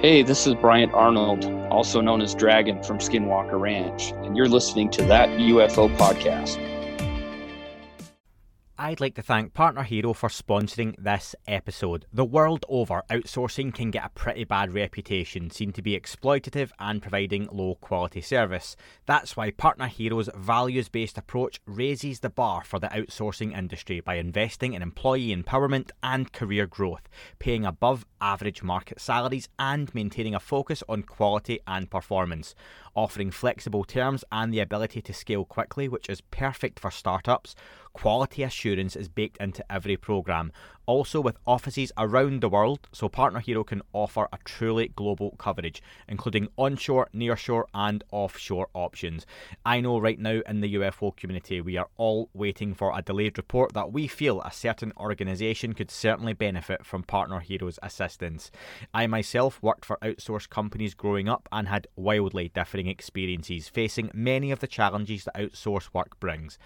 Hey, this is Bryant Arnold, also known as Dragon from Skinwalker Ranch, and you're listening to that UFO podcast. I'd like to thank Partner Hero for sponsoring this episode. The world over, outsourcing can get a pretty bad reputation, seen to be exploitative and providing low quality service. That's why Partner Hero's values based approach raises the bar for the outsourcing industry by investing in employee empowerment and career growth, paying above average market salaries, and maintaining a focus on quality and performance offering flexible terms and the ability to scale quickly, which is perfect for startups. Quality assurance is baked into every program, also with offices around the world, so Partner Hero can offer a truly global coverage, including onshore, nearshore, and offshore options. I know right now in the UFO community we are all waiting for a delayed report that we feel a certain organisation could certainly benefit from Partner Hero's assistance. I myself worked for outsourced companies growing up and had wildly differing experiences, facing many of the challenges that outsourced work brings.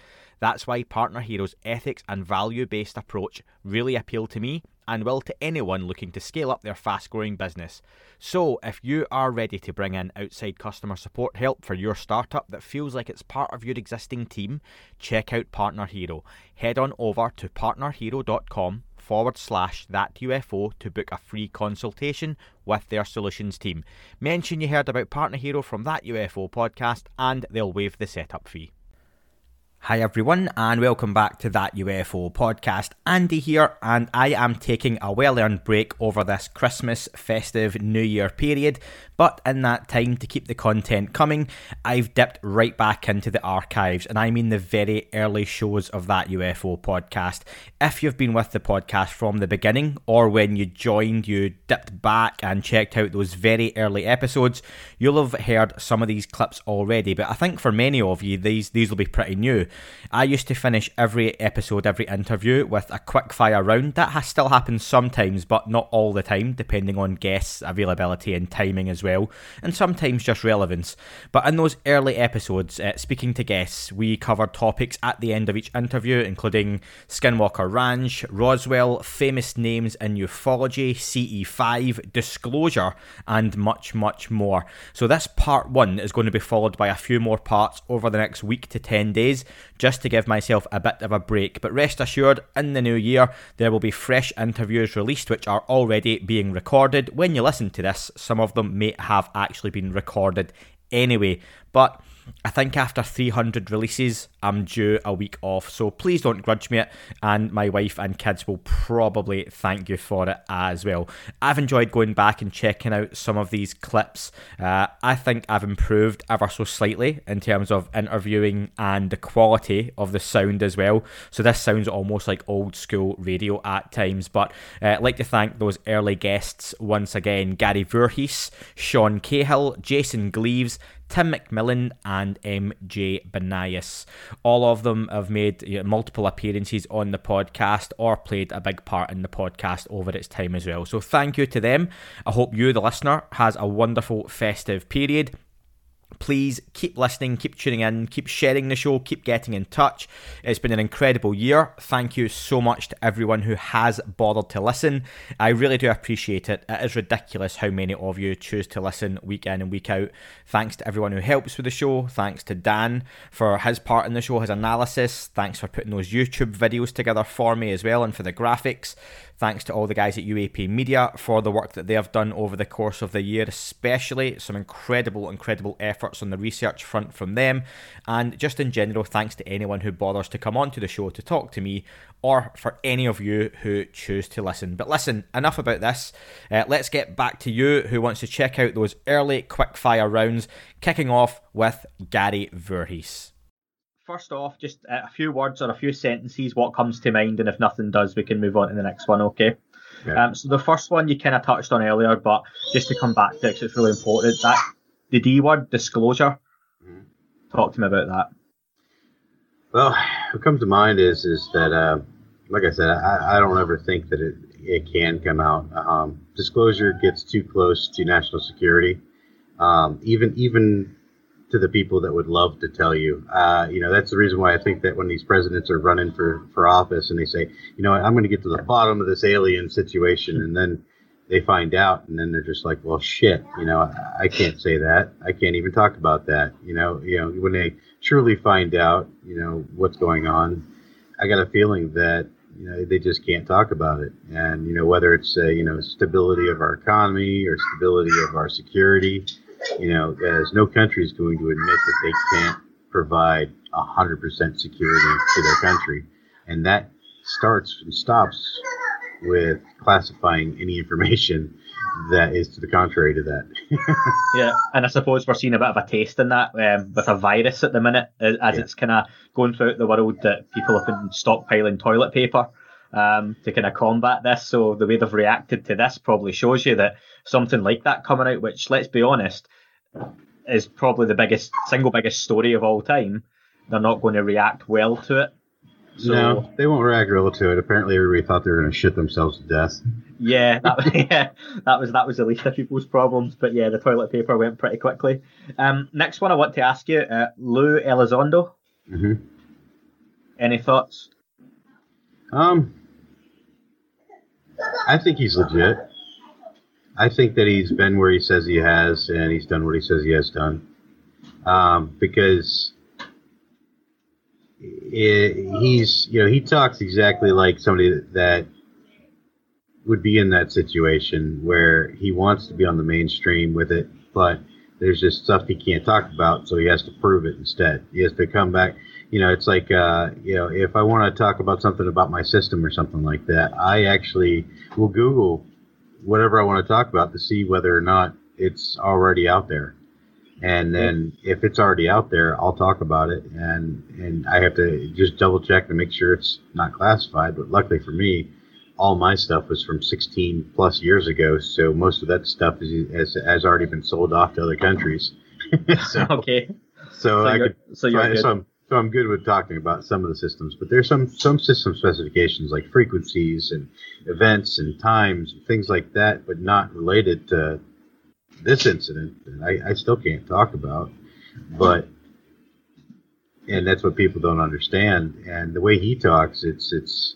That's why Partner Hero's ethics and value based approach really appeal to me and will to anyone looking to scale up their fast growing business. So, if you are ready to bring in outside customer support help for your startup that feels like it's part of your existing team, check out Partner Hero. Head on over to partnerhero.com forward slash that UFO to book a free consultation with their solutions team. Mention you heard about Partner Hero from that UFO podcast and they'll waive the setup fee. Hi, everyone, and welcome back to that UFO podcast. Andy here, and I am taking a well earned break over this Christmas, festive, New Year period. But in that time, to keep the content coming, I've dipped right back into the archives, and I mean the very early shows of that UFO podcast. If you've been with the podcast from the beginning, or when you joined, you dipped back and checked out those very early episodes, you'll have heard some of these clips already. But I think for many of you, these, these will be pretty new. I used to finish every episode, every interview with a quick fire round. That has still happens sometimes, but not all the time, depending on guests' availability and timing as well, and sometimes just relevance. But in those early episodes, uh, speaking to guests, we covered topics at the end of each interview, including Skinwalker Ranch, Roswell, famous names in ufology, CE5, disclosure, and much, much more. So, this part one is going to be followed by a few more parts over the next week to 10 days just to give myself a bit of a break. But rest assured, in the new year, there will be fresh interviews released which are already being recorded. When you listen to this, some of them may have actually been recorded anyway. But I think after 300 releases, I'm due a week off. So please don't grudge me it. And my wife and kids will probably thank you for it as well. I've enjoyed going back and checking out some of these clips. Uh, I think I've improved ever so slightly in terms of interviewing and the quality of the sound as well. So this sounds almost like old school radio at times. But uh, I'd like to thank those early guests once again Gary Voorhis, Sean Cahill, Jason Gleaves, Tim McMillan, and MJ Banias. All of them have made you know, multiple appearances on the podcast or played a big part in the podcast over its time as well. So thank you to them. I hope you, the listener, has a wonderful festive period please keep listening, keep tuning in, keep sharing the show, keep getting in touch. It's been an incredible year. Thank you so much to everyone who has bothered to listen. I really do appreciate it. It is ridiculous how many of you choose to listen week in and week out. Thanks to everyone who helps with the show. Thanks to Dan for his part in the show, his analysis. Thanks for putting those YouTube videos together for me as well and for the graphics. Thanks to all the guys at UAP Media for the work that they have done over the course of the year, especially some incredible, incredible efforts on the research front from them. And just in general, thanks to anyone who bothers to come onto the show to talk to me or for any of you who choose to listen. But listen, enough about this. Uh, let's get back to you who wants to check out those early quickfire rounds, kicking off with Gary Voorhis first off, just a few words or a few sentences, what comes to mind, and if nothing does, we can move on to the next one, okay? Yeah. Um, so the first one you kind of touched on earlier, but just to come back to it, it's really important that the D word, disclosure. Mm-hmm. Talk to me about that. Well, what comes to mind is is that, uh, like I said, I, I don't ever think that it it can come out. Um, disclosure gets too close to national security. Um, even even to the people that would love to tell you. Uh, you know, that's the reason why I think that when these presidents are running for, for office and they say, you know, I'm going to get to the bottom of this alien situation, and then they find out, and then they're just like, well, shit, you know, I, I can't say that. I can't even talk about that. You know, you know, when they truly find out, you know, what's going on, I got a feeling that you know they just can't talk about it and you know whether it's uh, you know stability of our economy or stability of our security you know as no country is going to admit that they can't provide 100% security to their country and that starts and stops with classifying any information that is to the contrary to that. yeah, and I suppose we're seeing a bit of a taste in that um, with a virus at the minute, as yeah. it's kind of going throughout the world that people have been stockpiling toilet paper um, to kind of combat this. So the way they've reacted to this probably shows you that something like that coming out, which let's be honest, is probably the biggest single biggest story of all time. They're not going to react well to it. So, no, they won't react well to it. Apparently, everybody thought they were going to shit themselves to death. Yeah, that, yeah, that was that was the least of people's problems. But yeah, the toilet paper went pretty quickly. Um, next one I want to ask you, uh, Lou Elizondo. Mm-hmm. Any thoughts? Um, I think he's legit. I think that he's been where he says he has, and he's done what he says he has done. Um, because it, he's, you know, he talks exactly like somebody that would be in that situation where he wants to be on the mainstream with it, but there's just stuff he can't talk about, so he has to prove it instead. He has to come back. You know, it's like, uh, you know, if I want to talk about something about my system or something like that, I actually will Google whatever I want to talk about to see whether or not it's already out there. And then if it's already out there, I'll talk about it, and and I have to just double check to make sure it's not classified. But luckily for me, all my stuff was from 16 plus years ago, so most of that stuff is, has, has already been sold off to other countries. so, okay. So, so I could, so, you're so, I'm, so I'm good with talking about some of the systems, but there's some some system specifications like frequencies and events and times and things like that, but not related to this incident that I, I still can't talk about. But and that's what people don't understand. And the way he talks, it's it's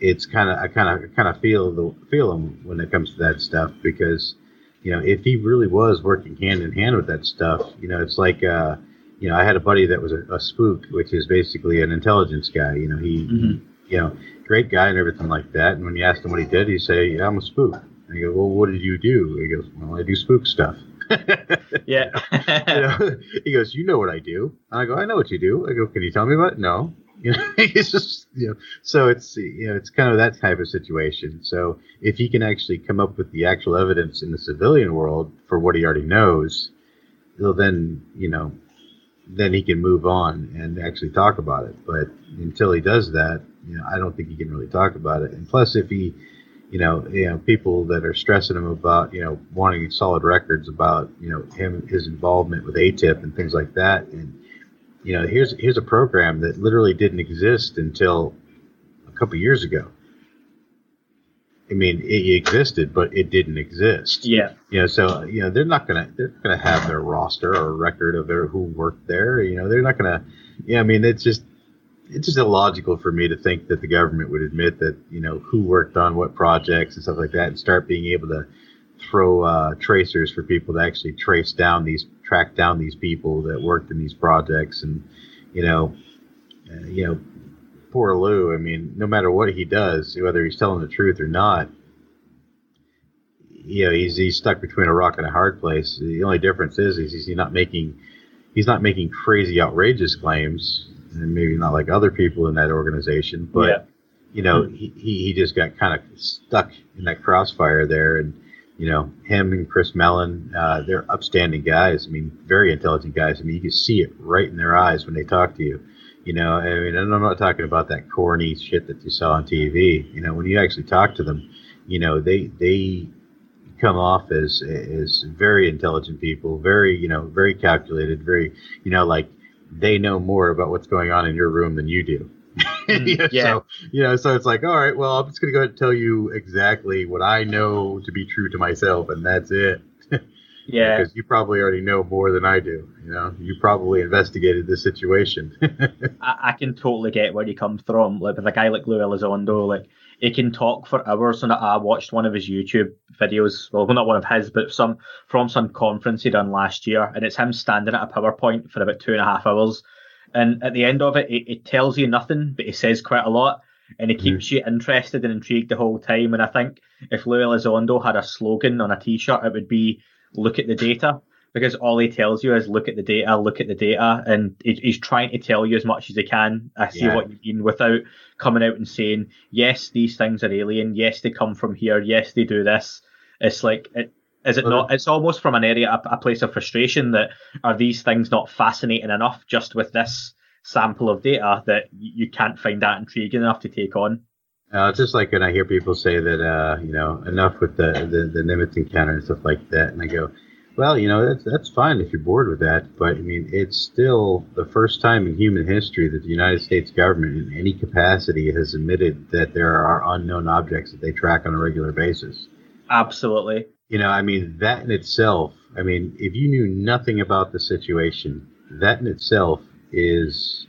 it's kind of I kind of kind of feel the feel him when it comes to that stuff because you know if he really was working hand in hand with that stuff, you know it's like uh, you know I had a buddy that was a, a spook, which is basically an intelligence guy. You know he, mm-hmm. you know great guy and everything like that. And when you asked him what he did, he say, yeah, I'm a spook. And he go, well, what did you do? He goes, well, I do spook stuff. yeah. you know, he goes, you know what I do? And I go, I know what you do. I go, can you tell me about it? No. You know, it's just you know, so it's you know, it's kind of that type of situation. So if he can actually come up with the actual evidence in the civilian world for what he already knows, well, then you know, then he can move on and actually talk about it. But until he does that, you know, I don't think he can really talk about it. And plus, if he you know, you know, people that are stressing him about, you know, wanting solid records about, you know, him his involvement with AATIP and things like that, and you know, here's here's a program that literally didn't exist until a couple years ago. I mean, it existed, but it didn't exist. Yeah. You know, so you know they're not gonna they're gonna have their roster or record of their who worked there. You know, they're not gonna. Yeah, I mean, it's just it's just illogical for me to think that the government would admit that you know who worked on what projects and stuff like that, and start being able to throw uh, tracers for people to actually trace down these track down these people that worked in these projects and you know uh, you know poor Lou I mean no matter what he does whether he's telling the truth or not you know he's he's stuck between a rock and a hard place the only difference is, is he's not making he's not making crazy outrageous claims and maybe not like other people in that organization but yeah. you know he, he just got kind of stuck in that crossfire there and you know, him and Chris Mellon, uh, they're upstanding guys. I mean, very intelligent guys. I mean, you can see it right in their eyes when they talk to you. You know, I mean, and I'm not talking about that corny shit that you saw on TV. You know, when you actually talk to them, you know, they they come off as as very intelligent people, very you know, very calculated, very you know, like they know more about what's going on in your room than you do. Mm, yeah. So you know, so it's like, all right, well, I'm just gonna go ahead and tell you exactly what I know to be true to myself, and that's it. yeah. Because you probably already know more than I do. You know, you probably investigated this situation. I, I, can totally get where you come from. Like with a guy like Lou Elizondo, like he can talk for hours. And I watched one of his YouTube videos. Well, not one of his, but some from some conference he done last year, and it's him standing at a PowerPoint for about two and a half hours. And at the end of it, it, it tells you nothing, but it says quite a lot, and it keeps mm. you interested and intrigued the whole time. And I think if Louis Elizondo had a slogan on a T-shirt, it would be "Look at the data." because all he tells you is look at the data, look at the data, and he's trying to tell you as much as he can. I see yeah. what you mean without coming out and saying, yes, these things are alien, yes, they come from here, yes, they do this. It's like, it, is it not? It's almost from an area, a, a place of frustration that are these things not fascinating enough just with this sample of data that you can't find that intriguing enough to take on? Uh, just like when I hear people say that, uh, you know, enough with the, the, the Nimitz encounter and stuff like that. And I go, well, you know, that's, that's fine if you're bored with that, but I mean, it's still the first time in human history that the United States government, in any capacity, has admitted that there are unknown objects that they track on a regular basis. Absolutely. You know, I mean, that in itself, I mean, if you knew nothing about the situation, that in itself is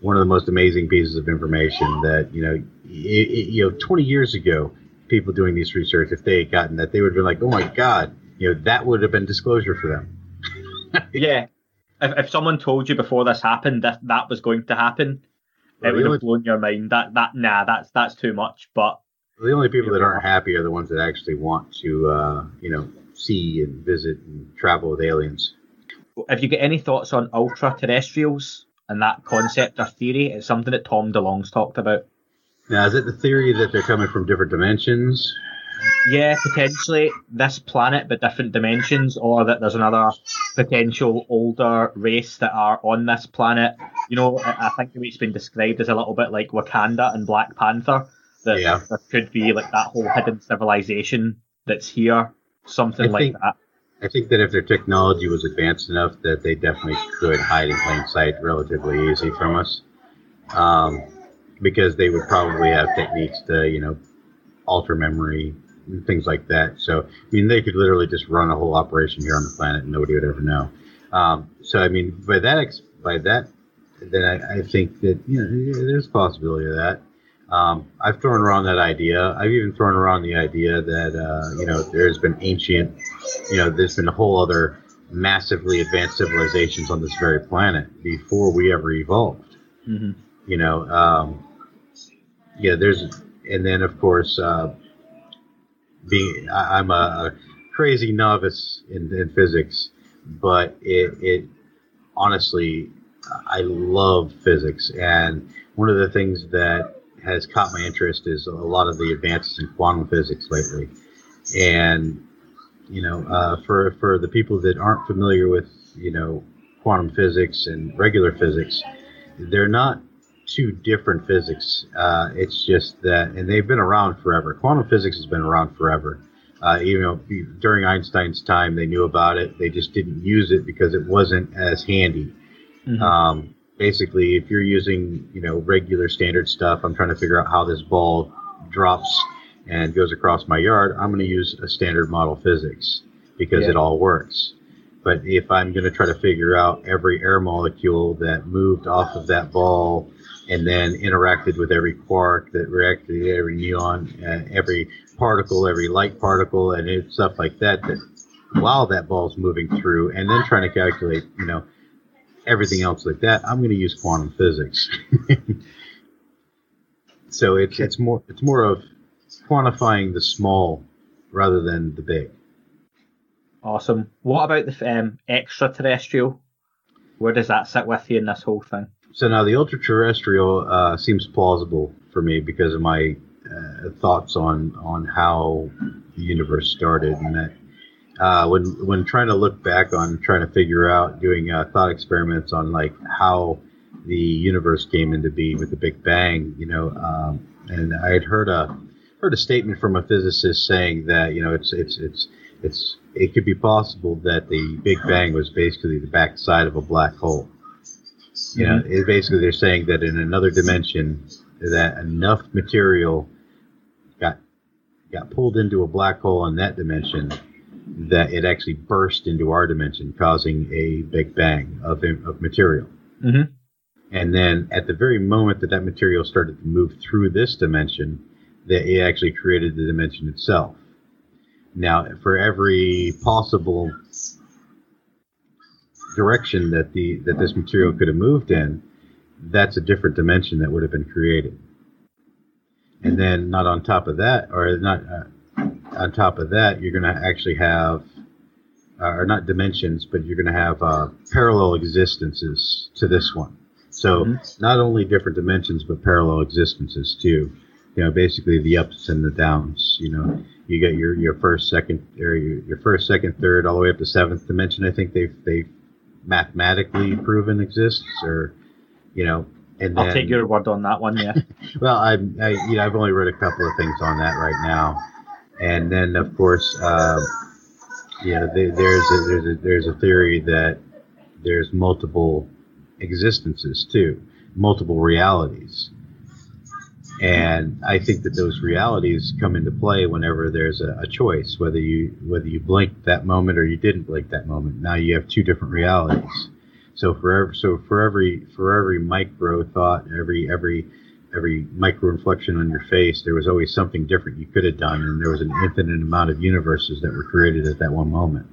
one of the most amazing pieces of information that, you know, it, it, you know, 20 years ago, people doing this research, if they had gotten that, they would have been like, oh my God you know that would have been disclosure for them. yeah, if, if someone told you before this happened that that was going to happen, well, it would have blown your mind. That that nah, that's that's too much. But the only people that aren't happy are the ones that actually want to, uh, you know, see and visit and travel with aliens. Have you got any thoughts on ultra terrestrials and that concept or theory? It's something that Tom DeLonge's talked about. Now, is it the theory that they're coming from different dimensions? Yeah, potentially this planet, but different dimensions, or that there's another potential older race that are on this planet. You know, I think it's been described as a little bit like Wakanda and Black Panther. That yeah. there could be like that whole hidden civilization that's here, something I like think, that. I think that if their technology was advanced enough, that they definitely could hide in plain sight relatively easy from us. Um, because they would probably have techniques to, you know, alter memory, and things like that. So, I mean, they could literally just run a whole operation here on the planet and nobody would ever know. Um, so, I mean, by that, by that, then I, I, think that you know there's a possibility of that. Um, I've thrown around that idea. I've even thrown around the idea that uh, you know there's been ancient, you know, there's been a whole other massively advanced civilizations on this very planet before we ever evolved. Mm-hmm. You know, um, yeah, there's, and then of course, uh, being I, am a, a, crazy novice in, in physics, but it, it honestly I love physics, and one of the things that has caught my interest is a lot of the advances in quantum physics lately, and you know, uh, for for the people that aren't familiar with you know quantum physics and regular physics, they're not two different physics. Uh, it's just that, and they've been around forever. Quantum physics has been around forever. Uh, you know, during Einstein's time, they knew about it. They just didn't use it because it wasn't as handy. Mm-hmm. Um, basically, if you're using, you know, regular standard stuff, I'm trying to figure out how this ball drops and goes across my yard. I'm going to use a standard model physics because yeah. it all works. But if I'm going to try to figure out every air molecule that moved off of that ball and then interacted with every quark that reacted with every neon, uh, every particle, every light particle, and stuff like that. That while that ball's moving through, and then trying to calculate, you know, everything else like that, I'm going to use quantum physics. so it's it's more it's more of quantifying the small rather than the big. Awesome. What about the um, extraterrestrial? Where does that sit with you in this whole thing? So now the ultra terrestrial uh, seems plausible for me because of my uh, thoughts on on how the universe started, and that uh, when when trying to look back on trying to figure out doing uh, thought experiments on like how the universe came into being with the Big Bang, you know, um, and I had heard a heard a statement from a physicist saying that you know it's it's it's it's it could be possible that the Big Bang was basically the backside of a black hole. You know, it basically they're saying that in another dimension, that enough material got got pulled into a black hole in that dimension that it actually burst into our dimension, causing a big bang of of material. Mm-hmm. And then at the very moment that that material started to move through this dimension, that it actually created the dimension itself. Now, for every possible direction that the that this material could have moved in, that's a different dimension that would have been created. And then, not on top of that, or not uh, on top of that, you're going to actually have, uh, or not dimensions, but you're going to have uh, parallel existences to this one. So mm-hmm. not only different dimensions, but parallel existences too. You know, basically the ups and the downs. You know, you get your your first, second, or your, your first, second, third, all the way up to seventh dimension. I think they've they've mathematically proven exists, or you know, and then, I'll take your word on that one. Yeah. well, I, I you know I've only read a couple of things on that right now, and then of course, uh, you know, there's a, there's a there's a theory that there's multiple existences too, multiple realities. And I think that those realities come into play whenever there's a, a, choice, whether you whether you blinked that moment or you didn't blink that moment. Now you have two different realities. So for every, so for every for every micro thought, every every every micro inflection on your face, there was always something different you could have done, and there was an infinite amount of universes that were created at that one moment.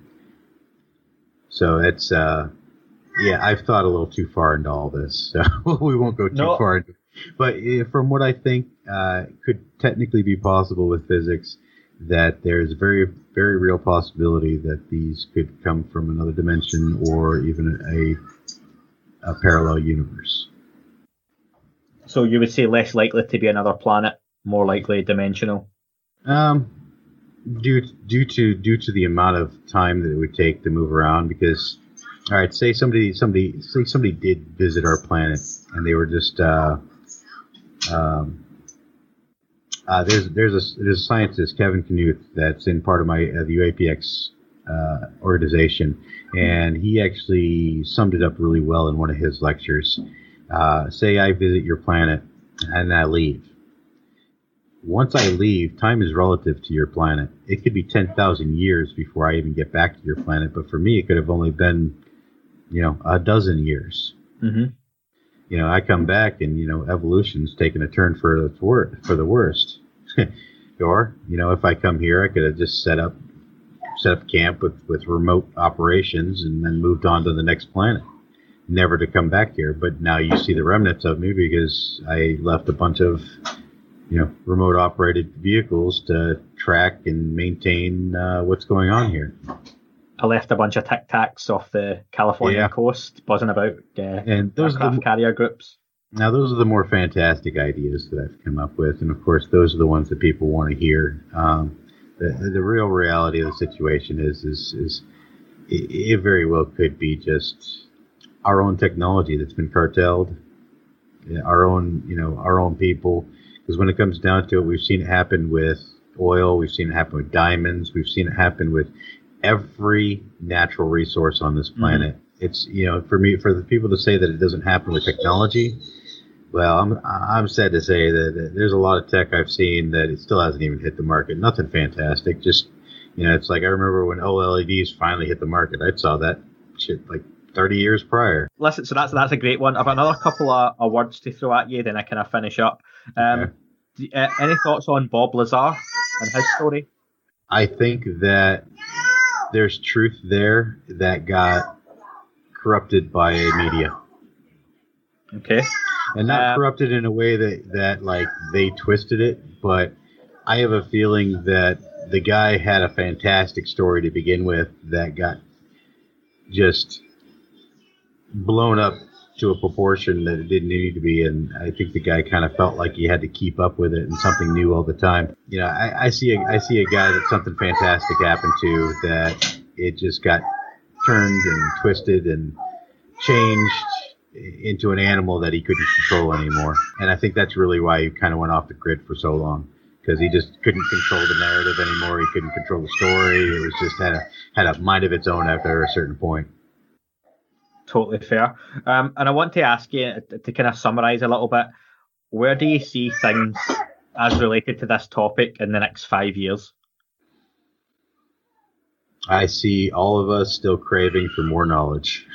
So it's uh, yeah, I've thought a little too far into all this, so we won't go too no. far. Into, but from what I think uh, could technically be possible with physics, that there's a very very real possibility that these could come from another dimension or even a a parallel universe. So you would say less likely to be another planet, more likely dimensional. Um, due due to due to the amount of time that it would take to move around, because all right, say somebody somebody say somebody did visit our planet and they were just uh, um, uh, there's there's a there's a scientist Kevin Knuth that's in part of my uh, the UAPX uh, organization, and he actually summed it up really well in one of his lectures. Uh, say I visit your planet and I leave. Once I leave, time is relative to your planet. It could be 10,000 years before I even get back to your planet, but for me, it could have only been, you know, a dozen years. Mm-hmm. You know, I come back and, you know, evolution's taken a turn for the, for, for the worst. or, you know, if I come here, I could have just set up set up camp with, with remote operations and then moved on to the next planet never to come back here. But now you see the remnants of me because I left a bunch of, you know, remote operated vehicles to track and maintain uh, what's going on here. I left a bunch of tic tacs off the California yeah. coast, buzzing about uh, and those are the, carrier groups. Now, those are the more fantastic ideas that I've come up with, and of course, those are the ones that people want to hear. Um, the, the real reality of the situation is, is, is it, it very well could be just our own technology that's been cartelled, our own, you know, our own people. Because when it comes down to it, we've seen it happen with oil, we've seen it happen with diamonds, we've seen it happen with every natural resource on this mm-hmm. planet. Mm-hmm. It's you know, for me, for the people to say that it doesn't happen with technology, well, I'm I'm sad to say that there's a lot of tech I've seen that it still hasn't even hit the market. Nothing fantastic, just you know, it's like I remember when OLEDs finally hit the market. I saw that shit like 30 years prior. Listen, so that's that's a great one. I've another couple of, of words to throw at you, then I kind of finish up. Um, okay. uh, any thoughts on Bob Lazar and his story? I think that there's truth there that got corrupted by media. Okay. And not um, corrupted in a way that, that like they twisted it, but I have a feeling that the guy had a fantastic story to begin with that got just blown up to a proportion that it didn't need to be. And I think the guy kind of felt like he had to keep up with it and something new all the time. You know, I, I see a, I see a guy that something fantastic happened to that it just got turned and twisted and changed into an animal that he couldn't control anymore. And I think that's really why he kind of went off the grid for so long because he just couldn't control the narrative anymore. He couldn't control the story. It was just had a had a mind of its own after a certain point totally fair. Um, and I want to ask you to kind of summarize a little bit. Where do you see things as related to this topic in the next five years? I see all of us still craving for more knowledge.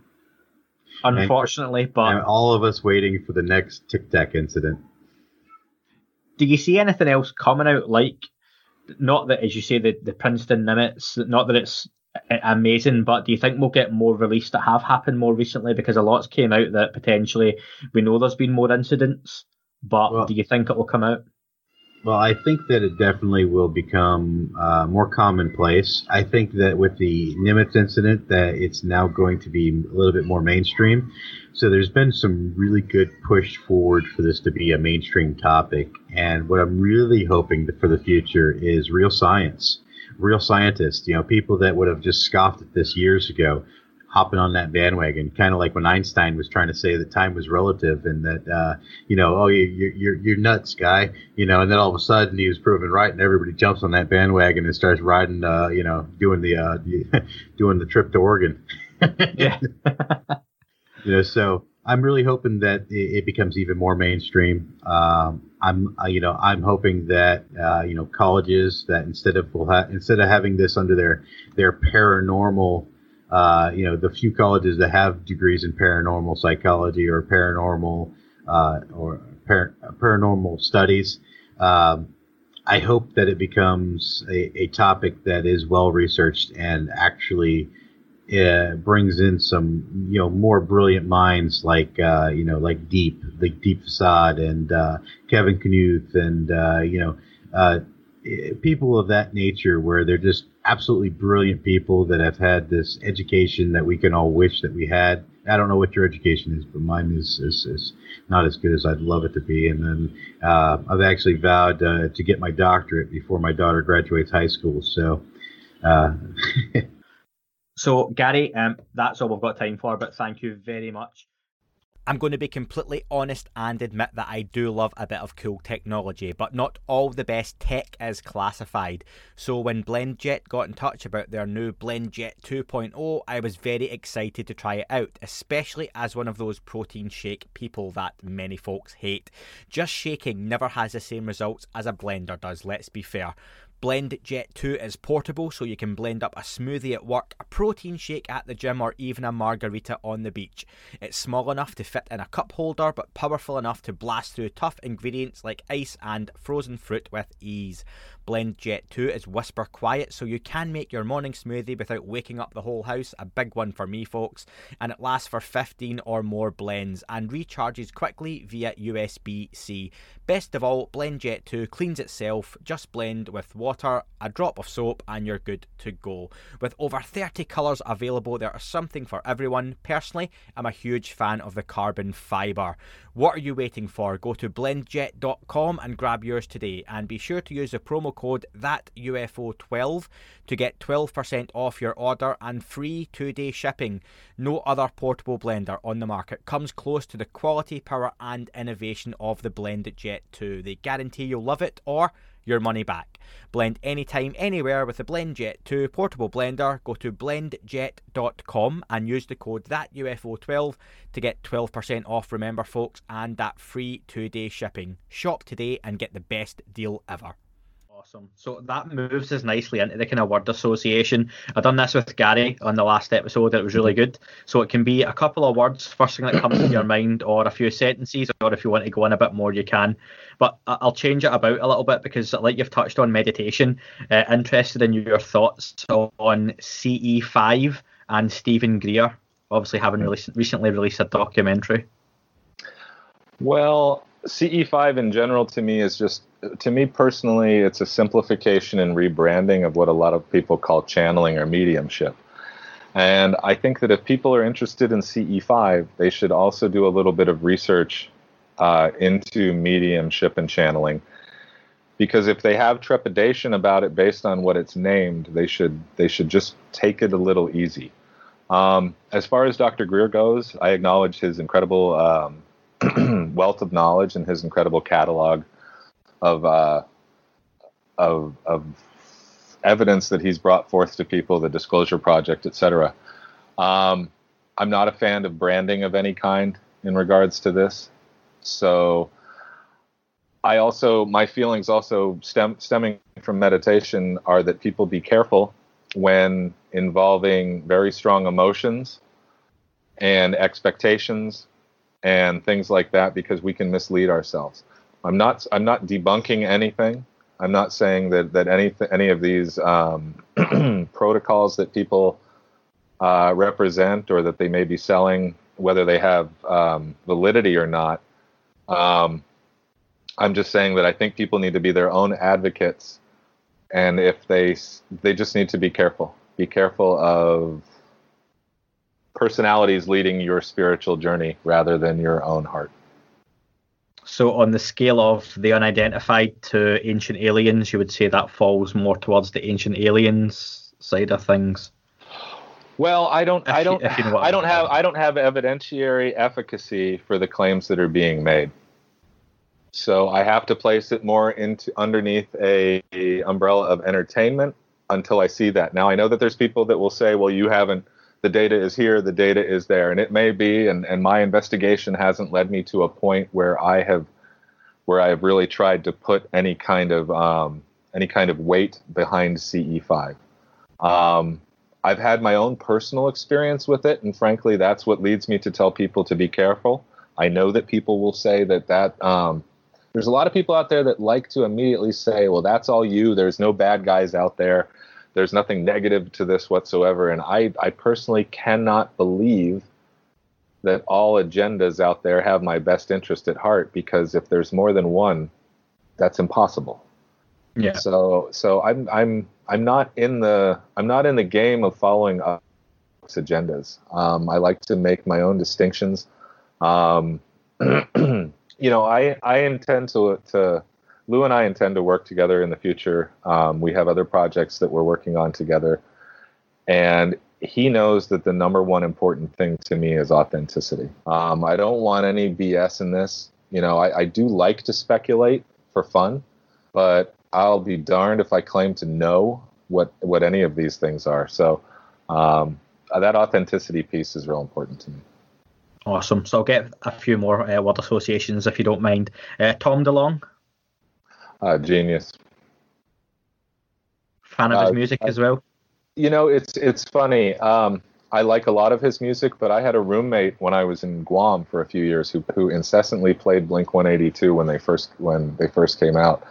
Unfortunately, and, but and all of us waiting for the next Tic Tac incident. do you see anything else coming out like not that as you say the, the Princeton Nimitz, not that it's amazing, but do you think we'll get more released that have happened more recently? Because a lot's came out that potentially we know there's been more incidents, but well, do you think it will come out? Well, I think that it definitely will become uh, more commonplace. I think that with the Nimitz incident, that it's now going to be a little bit more mainstream. So there's been some really good push forward for this to be a mainstream topic. And what I'm really hoping for the future is real science, real scientists. You know, people that would have just scoffed at this years ago hopping on that bandwagon, kind of like when Einstein was trying to say that time was relative and that uh, you know, oh, you, you're you're nuts, guy, you know, and then all of a sudden he was proven right, and everybody jumps on that bandwagon and starts riding, uh, you know, doing the uh, doing the trip to Oregon. yeah. you know, so I'm really hoping that it, becomes even more mainstream. Um, I'm, uh, you know, I'm hoping that uh, you know colleges that instead of instead of having this under their their paranormal uh, you know, the few colleges that have degrees in paranormal psychology or paranormal uh, or par- paranormal studies. Um, I hope that it becomes a, a, topic that is well researched and actually uh, brings in some, you know, more brilliant minds like, uh, you know, like Deep, like Deep Facade and uh, Kevin Knuth and, uh, you know, people of that nature where they're just absolutely brilliant people that have had this education that we can all wish that we had. I don't know what your education is, but mine is, is, is not as good as I'd love it to be. And then uh, I've actually vowed uh, to get my doctorate before my daughter graduates high school. So, uh, so Gary, um, that's all we've got time for. But thank you very much I'm going to be completely honest and admit that I do love a bit of cool technology, but not all the best tech is classified. So when BlendJet got in touch about their new BlendJet 2.0, I was very excited to try it out, especially as one of those protein shake people that many folks hate. Just shaking never has the same results as a blender does, let's be fair. Blend Jet 2 is portable, so you can blend up a smoothie at work, a protein shake at the gym, or even a margarita on the beach. It's small enough to fit in a cup holder, but powerful enough to blast through tough ingredients like ice and frozen fruit with ease. Blend Jet 2 is whisper quiet, so you can make your morning smoothie without waking up the whole house. A big one for me, folks. And it lasts for 15 or more blends and recharges quickly via USB C. Best of all, Blend Jet 2 cleans itself. Just blend with water, a drop of soap, and you're good to go. With over 30 colours available, there is something for everyone. Personally, I'm a huge fan of the carbon fibre. What are you waiting for? Go to blendjet.com and grab yours today. And be sure to use the promo code ThatUFO12 to get 12% off your order and free two day shipping. No other portable blender on the market comes close to the quality, power, and innovation of the BlendJet 2. They guarantee you'll love it or your money back. Blend anytime, anywhere with the BlendJet 2 portable blender. Go to blendjet.com and use the code ThatUFO12 to get 12% off, remember, folks, and that free two day shipping. Shop today and get the best deal ever. Awesome. So that moves us nicely into the kind of word association. I've done this with Gary on the last episode. It was really good. So it can be a couple of words, first thing that comes to your mind, or a few sentences, or if you want to go in a bit more, you can. But I'll change it about a little bit because, like you've touched on meditation, uh, interested in your thoughts on CE5 and Stephen Greer, obviously having released, recently released a documentary. Well, CE5 in general to me is just, to me personally, it's a simplification and rebranding of what a lot of people call channeling or mediumship. And I think that if people are interested in CE5, they should also do a little bit of research uh, into mediumship and channeling. Because if they have trepidation about it based on what it's named, they should they should just take it a little easy. Um, as far as Dr. Greer goes, I acknowledge his incredible um, wealth of knowledge and his incredible catalog of uh, of of evidence that he's brought forth to people, the Disclosure Project, etc. Um, I'm not a fan of branding of any kind in regards to this, so I also my feelings also stem, stemming from meditation are that people be careful when involving very strong emotions and expectations and things like that because we can mislead ourselves. I'm not I'm not debunking anything. I'm not saying that that any any of these um, protocols that people uh, represent or that they may be selling, whether they have um, validity or not. Um, I'm just saying that I think people need to be their own advocates, and if they they just need to be careful. Be careful of personalities leading your spiritual journey rather than your own heart. So, on the scale of the unidentified to ancient aliens, you would say that falls more towards the ancient aliens side of things. Well, I don't, if I don't, you, you know I don't have, I don't have evidentiary efficacy for the claims that are being made. So I have to place it more into underneath a, a umbrella of entertainment until I see that. Now I know that there's people that will say, "Well, you haven't." The data is here, the data is there, and it may be, and, and my investigation hasn't led me to a point where I have, where I have really tried to put any kind of um, any kind of weight behind CE5. Um, I've had my own personal experience with it, and frankly, that's what leads me to tell people to be careful. I know that people will say that that um, there's a lot of people out there that like to immediately say, well, that's all you. There's no bad guys out there. There's nothing negative to this whatsoever. And I, I personally cannot believe that all agendas out there have my best interest at heart because if there's more than one, that's impossible. Yeah. So so I'm I'm I'm not in the I'm not in the game of following up agendas. Um, I like to make my own distinctions. Um, you know, I I intend to to Lou and I intend to work together in the future. Um, we have other projects that we're working on together, and he knows that the number one important thing to me is authenticity. Um, I don't want any BS in this. You know, I, I do like to speculate for fun, but I'll be darned if I claim to know what what any of these things are. So um, that authenticity piece is real important to me. Awesome. So I'll get a few more uh, word associations if you don't mind. Uh, Tom DeLonge. Uh, genius. Fan of his uh, music as well. You know, it's it's funny. Um, I like a lot of his music, but I had a roommate when I was in Guam for a few years who who incessantly played Blink 182 when they first when they first came out,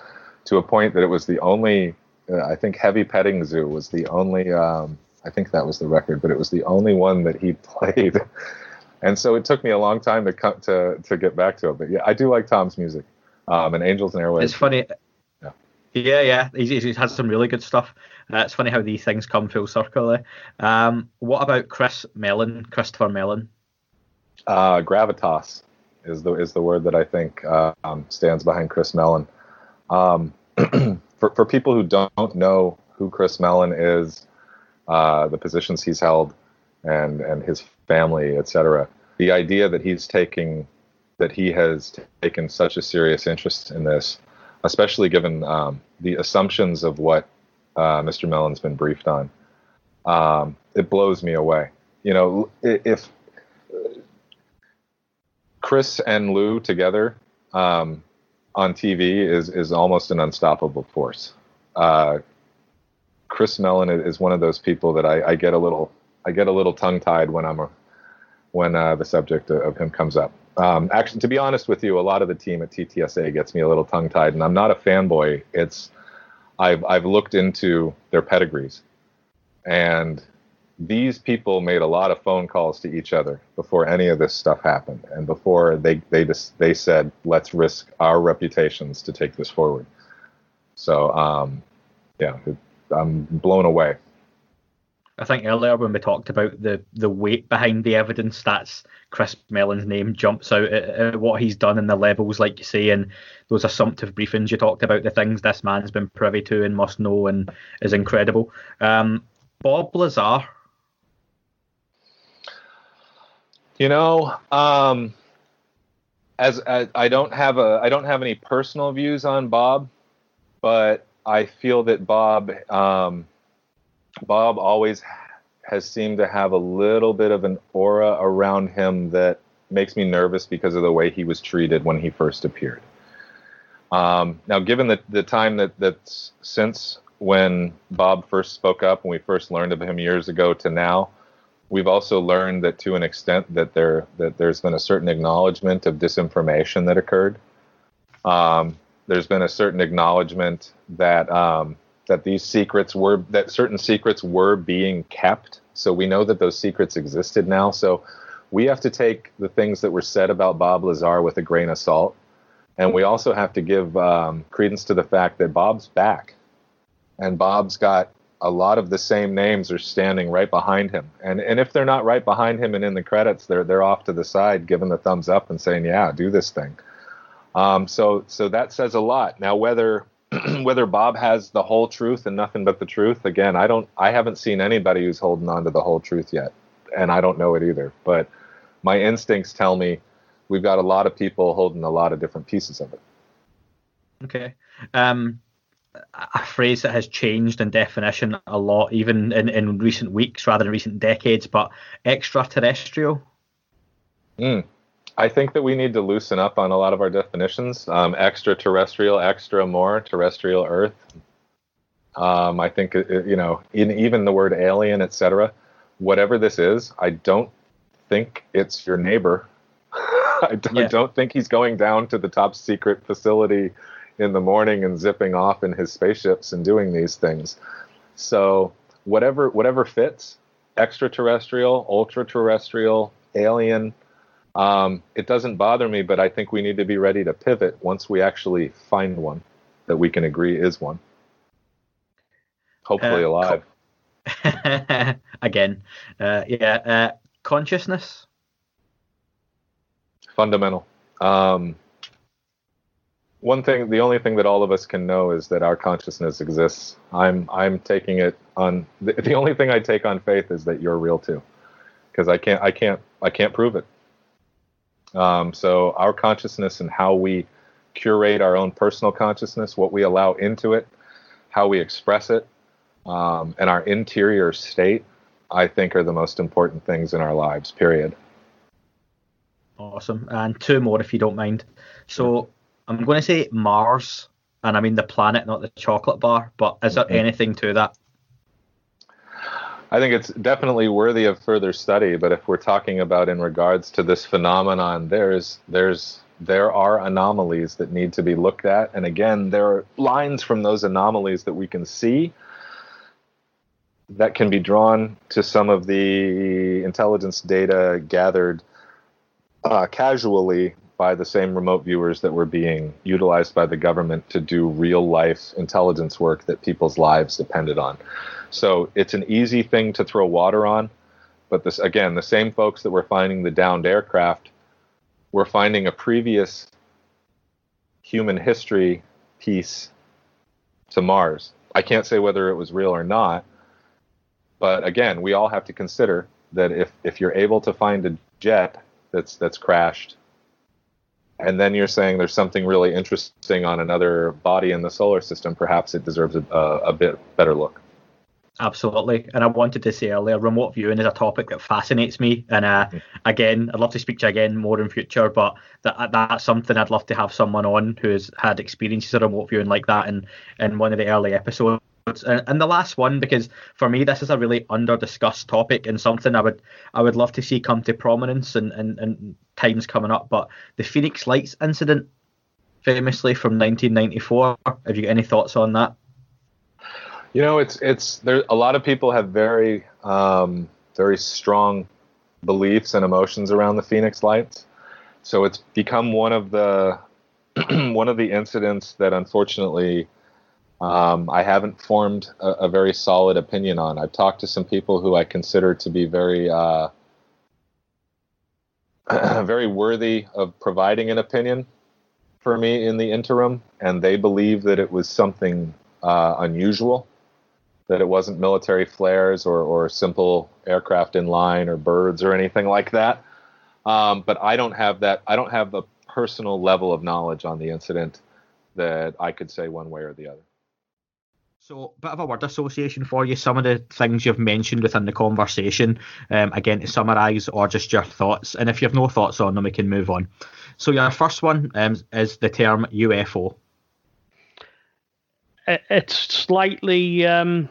to a point that it was the only. Uh, I think Heavy Petting Zoo was the only. Um, I think that was the record, but it was the only one that he played and so it took me a long time to come to to get back to it. But yeah, I do like Tom's music, um, and Angels and Airwaves. It's funny. Yeah, yeah. He's, he's had some really good stuff. Uh, it's funny how these things come full circle. Eh? Um, what about Chris Mellon, Christopher Mellon? Uh, gravitas is the is the word that I think uh, um, stands behind Chris Mellon. Um, for for people who don't know who Chris Mellon is, uh, the positions he's held, and and his family, etc. The idea that he's taking that he has taken such a serious interest in this, especially given um, the assumptions of what uh, Mr. Mellon's been briefed on, um, it blows me away. You know, if Chris and Lou together um, on TV is is almost an unstoppable force. Uh, Chris Mellon is one of those people that I, I, get a little I get a little tongue tied when I'm a, when uh, the subject of him comes up. Um, actually, to be honest with you, a lot of the team at TTSA gets me a little tongue tied, and I'm not a fanboy. It's I've I've looked into their pedigrees, and these people made a lot of phone calls to each other before any of this stuff happened, and before they they just they said let's risk our reputations to take this forward. So um, yeah, I'm blown away I think earlier when we talked about the the weight behind the evidence, that's Chris Mellon's name jumps out at, at, what he's done and the levels, like you say, and those assumptive briefings you talked about, the things this man's been privy to and must know and is incredible. Um, Bob Lazar. You know, um, as, as I don't have a I don't have any personal views on Bob, but I feel that Bob. Um, Bob always has seemed to have a little bit of an aura around him that makes me nervous because of the way he was treated when he first appeared. Um, now, given the, the time that that's since when Bob first spoke up and we first learned of him years ago to now, we've also learned that to an extent that there that there's been a certain acknowledgement of disinformation that occurred. Um, there's been a certain acknowledgement that um, that these secrets were that certain secrets were being kept. So we know that those secrets existed now. So we have to take the things that were said about Bob Lazar with a grain of salt, and we also have to give um, credence to the fact that Bob's back, and Bob's got a lot of the same names are standing right behind him. And and if they're not right behind him and in the credits, they're they're off to the side, giving the thumbs up and saying, "Yeah, do this thing." Um, so so that says a lot. Now whether whether Bob has the whole truth and nothing but the truth, again, I don't I haven't seen anybody who's holding on to the whole truth yet, and I don't know it either. But my instincts tell me we've got a lot of people holding a lot of different pieces of it. Okay. Um, a phrase that has changed in definition a lot, even in, in recent weeks rather than recent decades, but extraterrestrial. Mm. I think that we need to loosen up on a lot of our definitions. Um, extraterrestrial, extra more, terrestrial Earth. Um, I think uh, you know, in, even the word alien, etc. Whatever this is, I don't think it's your neighbor. I, don't, yeah. I don't think he's going down to the top secret facility in the morning and zipping off in his spaceships and doing these things. So whatever whatever fits, extraterrestrial, ultra terrestrial, alien, um, it doesn't bother me, but I think we need to be ready to pivot once we actually find one that we can agree is one. Hopefully uh, alive. Co- Again, uh, yeah, uh, consciousness. Fundamental. Um, one thing the only thing that all of us can know is that our consciousness exists i'm i'm taking it on the, the only thing i take on faith is that you're real too because i can't i can't i can't prove it um, so our consciousness and how we curate our own personal consciousness what we allow into it how we express it um, and our interior state i think are the most important things in our lives period awesome and two more if you don't mind so I'm going to say Mars, and I mean the planet, not the chocolate bar. But is there mm-hmm. anything to that? I think it's definitely worthy of further study. But if we're talking about in regards to this phenomenon, there's there's there are anomalies that need to be looked at, and again, there are lines from those anomalies that we can see that can be drawn to some of the intelligence data gathered uh, casually by the same remote viewers that were being utilized by the government to do real life intelligence work that people's lives depended on. So it's an easy thing to throw water on, but this again, the same folks that were finding the downed aircraft were finding a previous human history piece to Mars. I can't say whether it was real or not, but again, we all have to consider that if if you're able to find a jet that's that's crashed and then you're saying there's something really interesting on another body in the solar system, perhaps it deserves a, a, bit better look. Absolutely. And I wanted to say earlier, remote viewing is a topic that fascinates me. And uh, mm-hmm. again, I'd love to speak to you again more in future, but that that's something I'd love to have someone on who has had experiences of remote viewing like that in, in one of the early episodes and the last one because for me this is a really under discussed topic and something I would I would love to see come to prominence and, and, and times coming up. But the Phoenix Lights incident, famously from 1994, have you got any thoughts on that? You know, it's it's there. A lot of people have very um, very strong beliefs and emotions around the Phoenix Lights, so it's become one of the one of the incidents that unfortunately um, I haven't formed a, a, very solid opinion on. I've talked to some people who I consider to be very, uh, very worthy of providing an opinion for me in the interim, and they believe that it was something uh, unusual, that it wasn't military flares or, or simple aircraft in line or birds or anything like that. Um, but I don't have that. I don't have the personal level of knowledge on the incident that I could say one way or the other. So, bit of a word association for you. Some of the things you've mentioned within the conversation, um, again, to summarise or just your thoughts. And if you have no thoughts on them, we can move on. So, your first one um, is the term UFO. It's slightly um,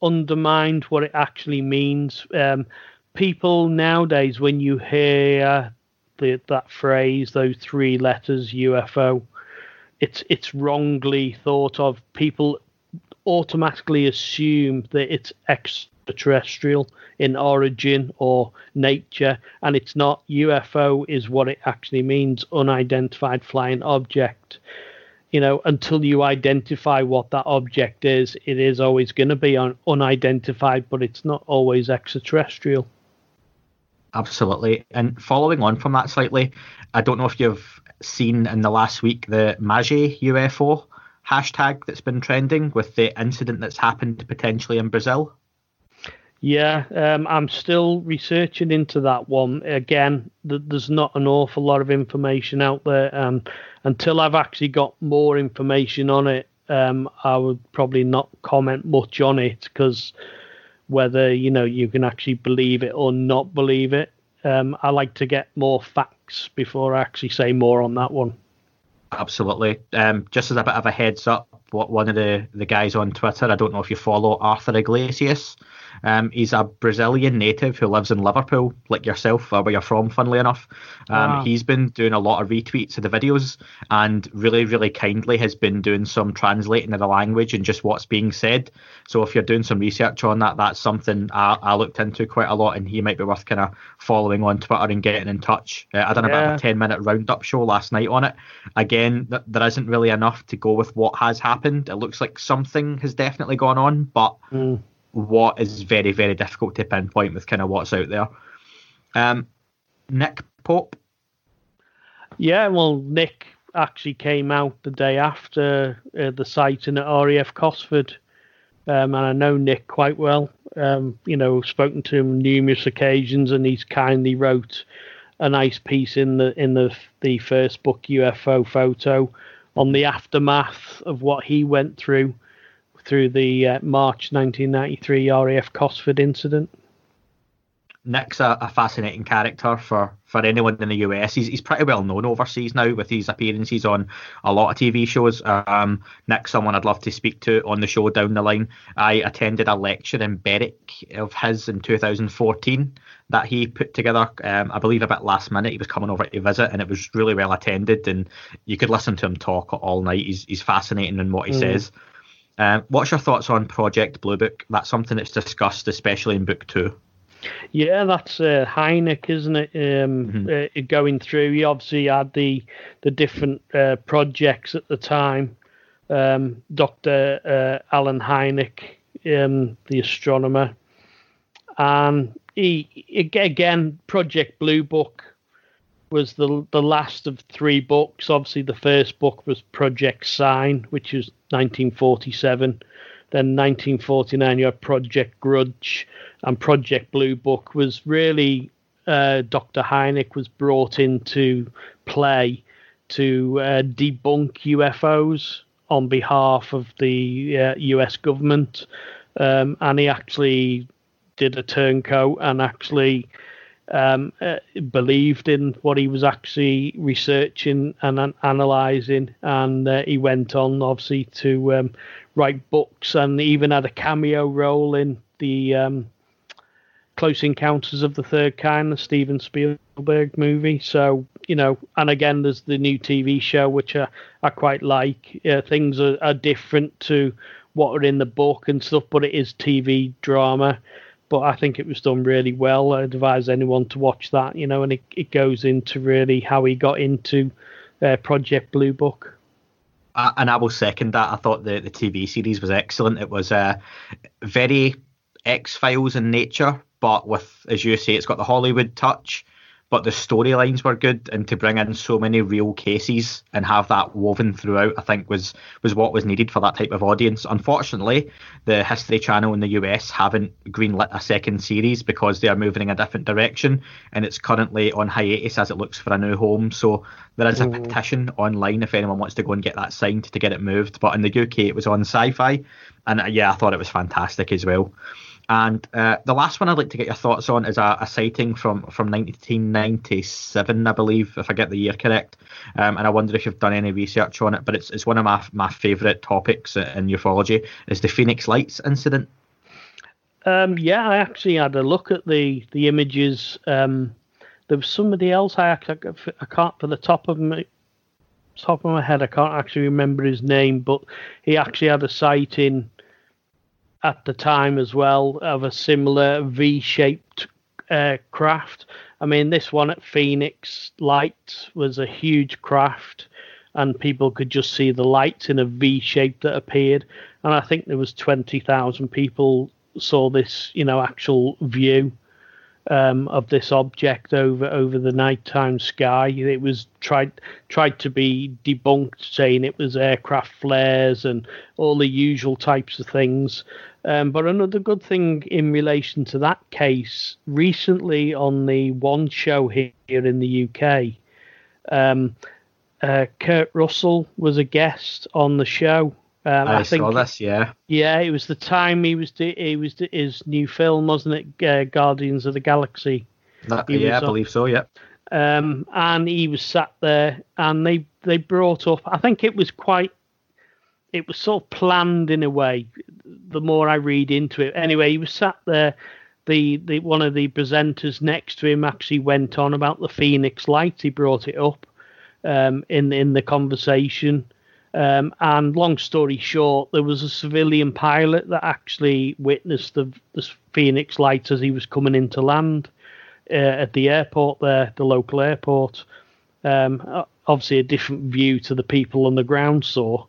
undermined what it actually means. Um, people nowadays, when you hear the, that phrase, those three letters UFO, it's it's wrongly thought of. People automatically assume that it's extraterrestrial in origin or nature, and it's not. UFO is what it actually means unidentified flying object. You know, until you identify what that object is, it is always going to be un- unidentified, but it's not always extraterrestrial. Absolutely. And following on from that slightly, I don't know if you've seen in the last week the Mage UFO hashtag that's been trending with the incident that's happened potentially in Brazil. Yeah, um, I'm still researching into that one. Again, th- there's not an awful lot of information out there. Um, until I've actually got more information on it, um, I would probably not comment much on it because whether you know you can actually believe it or not believe it, um, I like to get more facts before I actually say more on that one. Absolutely. Um, just as a bit of a heads up, one of the, the guys on Twitter, I don't know if you follow Arthur Iglesias, um, he's a Brazilian native who lives in Liverpool, like yourself, where you're from, funnily enough. Um, wow. He's been doing a lot of retweets of the videos and really, really kindly has been doing some translating of the language and just what's being said. So if you're doing some research on that, that's something I, I looked into quite a lot and he might be worth kind of following on Twitter and getting in touch. Uh, I done yeah. about a 10 minute roundup show last night on it. Again, th- there isn't really enough to go with what has happened. It looks like something has definitely gone on, but. Mm what is very, very difficult to pinpoint with kind of what's out there. Um, Nick Pope. Yeah, well, Nick actually came out the day after uh, the sighting at RAF Cosford, um, and I know Nick quite well. Um, you know, spoken to him numerous occasions, and he's kindly wrote a nice piece in the in the the first book UFO photo on the aftermath of what he went through through the uh, March 1993 RAF Cosford incident. Nick's a, a, fascinating character for, for anyone in the US. He's, he's pretty well known overseas now with his appearances on a lot of TV shows. Um, Nick's someone I'd love to speak to on the show down the line. I attended a lecture in Berwick of his in 2014 that he put together, um, I believe a bit last minute. He was coming over to visit and it was really well attended and you could listen to him talk all night. He's, he's fascinating in what he mm. says. Um, what's your thoughts on Project Blue Book? That's something that's discussed, especially in book two. Yeah, that's uh, Hynek, isn't it? Um, mm-hmm. uh, going through, he obviously had the the different uh, projects at the time. Um, Doctor uh, Allen Hynek, um, the astronomer, and he again Project Blue Book was the the last of three books. Obviously, the first book was Project Sign, which was 1947. Then 1949, you had Project Grudge, and Project Blue Book was really uh, Dr. Hynek was brought into play to uh, debunk UFOs on behalf of the uh, US government, um, and he actually did a turncoat and actually um, uh, believed in what he was actually researching and an- analysing, and uh, he went on obviously to um, write books and even had a cameo role in the um, Close Encounters of the Third Kind, the Steven Spielberg movie. So you know, and again, there's the new TV show which I, I quite like. Uh, things are, are different to what are in the book and stuff, but it is TV drama but I think it was done really well. I advise anyone to watch that, you know, and it, it goes into really how he got into uh, Project Blue Book. Uh, and I will second that. I thought the, the TV series was excellent. It was uh, very X Files in nature, but with, as you say, it's got the Hollywood touch but the storylines were good and to bring in so many real cases and have that woven throughout i think was was what was needed for that type of audience. Unfortunately the history channel in the us haven't greenlit a second series because they are moving in a different direction and it's currently on hiatus as it looks for a new home. So there is a mm. petition online if anyone wants to go and get that signed to get it moved. But in the uk it was on sci-fi and uh, yeah i thought it was fantastic as well and uh, the last one I'd like to get your thoughts on is a, a, sighting from, from 1997, I believe, if I get the year correct. Um, and I wonder if you've done any research on it, but it's, it's one of my, my favourite topics in ufology, is the Phoenix Lights incident. Um, yeah, I actually had a look at the, the images. Um, there was somebody else I, I, I can't, for the top of my, top of my head, I can't actually remember his name, but he actually had a sighting at the time as well of a similar V-shaped uh, craft. I mean, this one at Phoenix Lights was a huge craft, and people could just see the lights in a V shape that appeared. And I think there was twenty thousand people saw this, you know, actual view um, of this object over over the nighttime sky. It was tried tried to be debunked, saying it was aircraft flares and all the usual types of things. Um, but another good thing in relation to that case, recently on the One Show here in the UK, um, uh, Kurt Russell was a guest on the show. Um, I, I think, saw this, yeah. Yeah, it was the time he was he was his new film, wasn't it? Uh, Guardians of the Galaxy. That, yeah, I believe so. Yeah. Um, and he was sat there, and they they brought up. I think it was quite. It was sort of planned in a way. The more I read into it, anyway, he was sat there. The, the one of the presenters next to him actually went on about the Phoenix Lights. He brought it up um, in in the conversation um, and long story short, there was a civilian pilot that actually witnessed the, the Phoenix lights as he was coming into land uh, at the airport there, the local airport. Um, obviously, a different view to the people on the ground saw.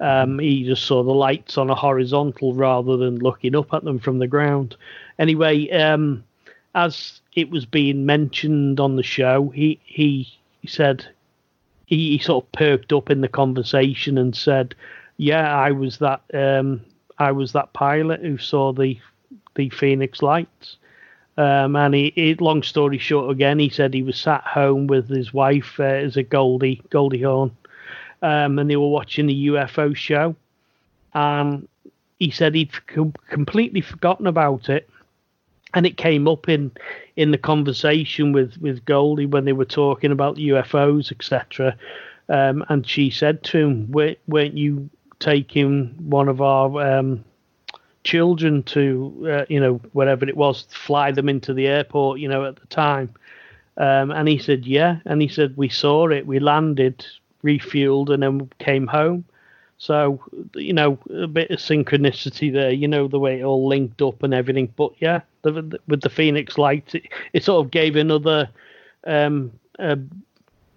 Um, he just saw the lights on a horizontal rather than looking up at them from the ground. Anyway, um, as it was being mentioned on the show, he he, he said he, he, sort of perked up in the conversation and said, "Yeah, I was that um, I was that pilot who saw the the Phoenix lights." Um, and he, he, long story short, again, he said he was sat home with his wife uh, as a Goldie Goldie Hawn, um, and they were watching the UFO show. And he said he'd com- completely forgotten about it and it came up in in the conversation with with Goldie when they were talking about UFOs, etc. Um, and she said to him, "Weren't you taking one of our um, children to, uh, you know, whatever it was, fly them into the airport, you know, at the time?" Um, and he said, "Yeah." And he said, "We saw it. We landed, refueled, and then came home." So, you know, a bit of synchronicity there, you know, the way it all linked up and everything. But yeah, the, the, with the Phoenix Lights, it, it sort of gave another um, uh,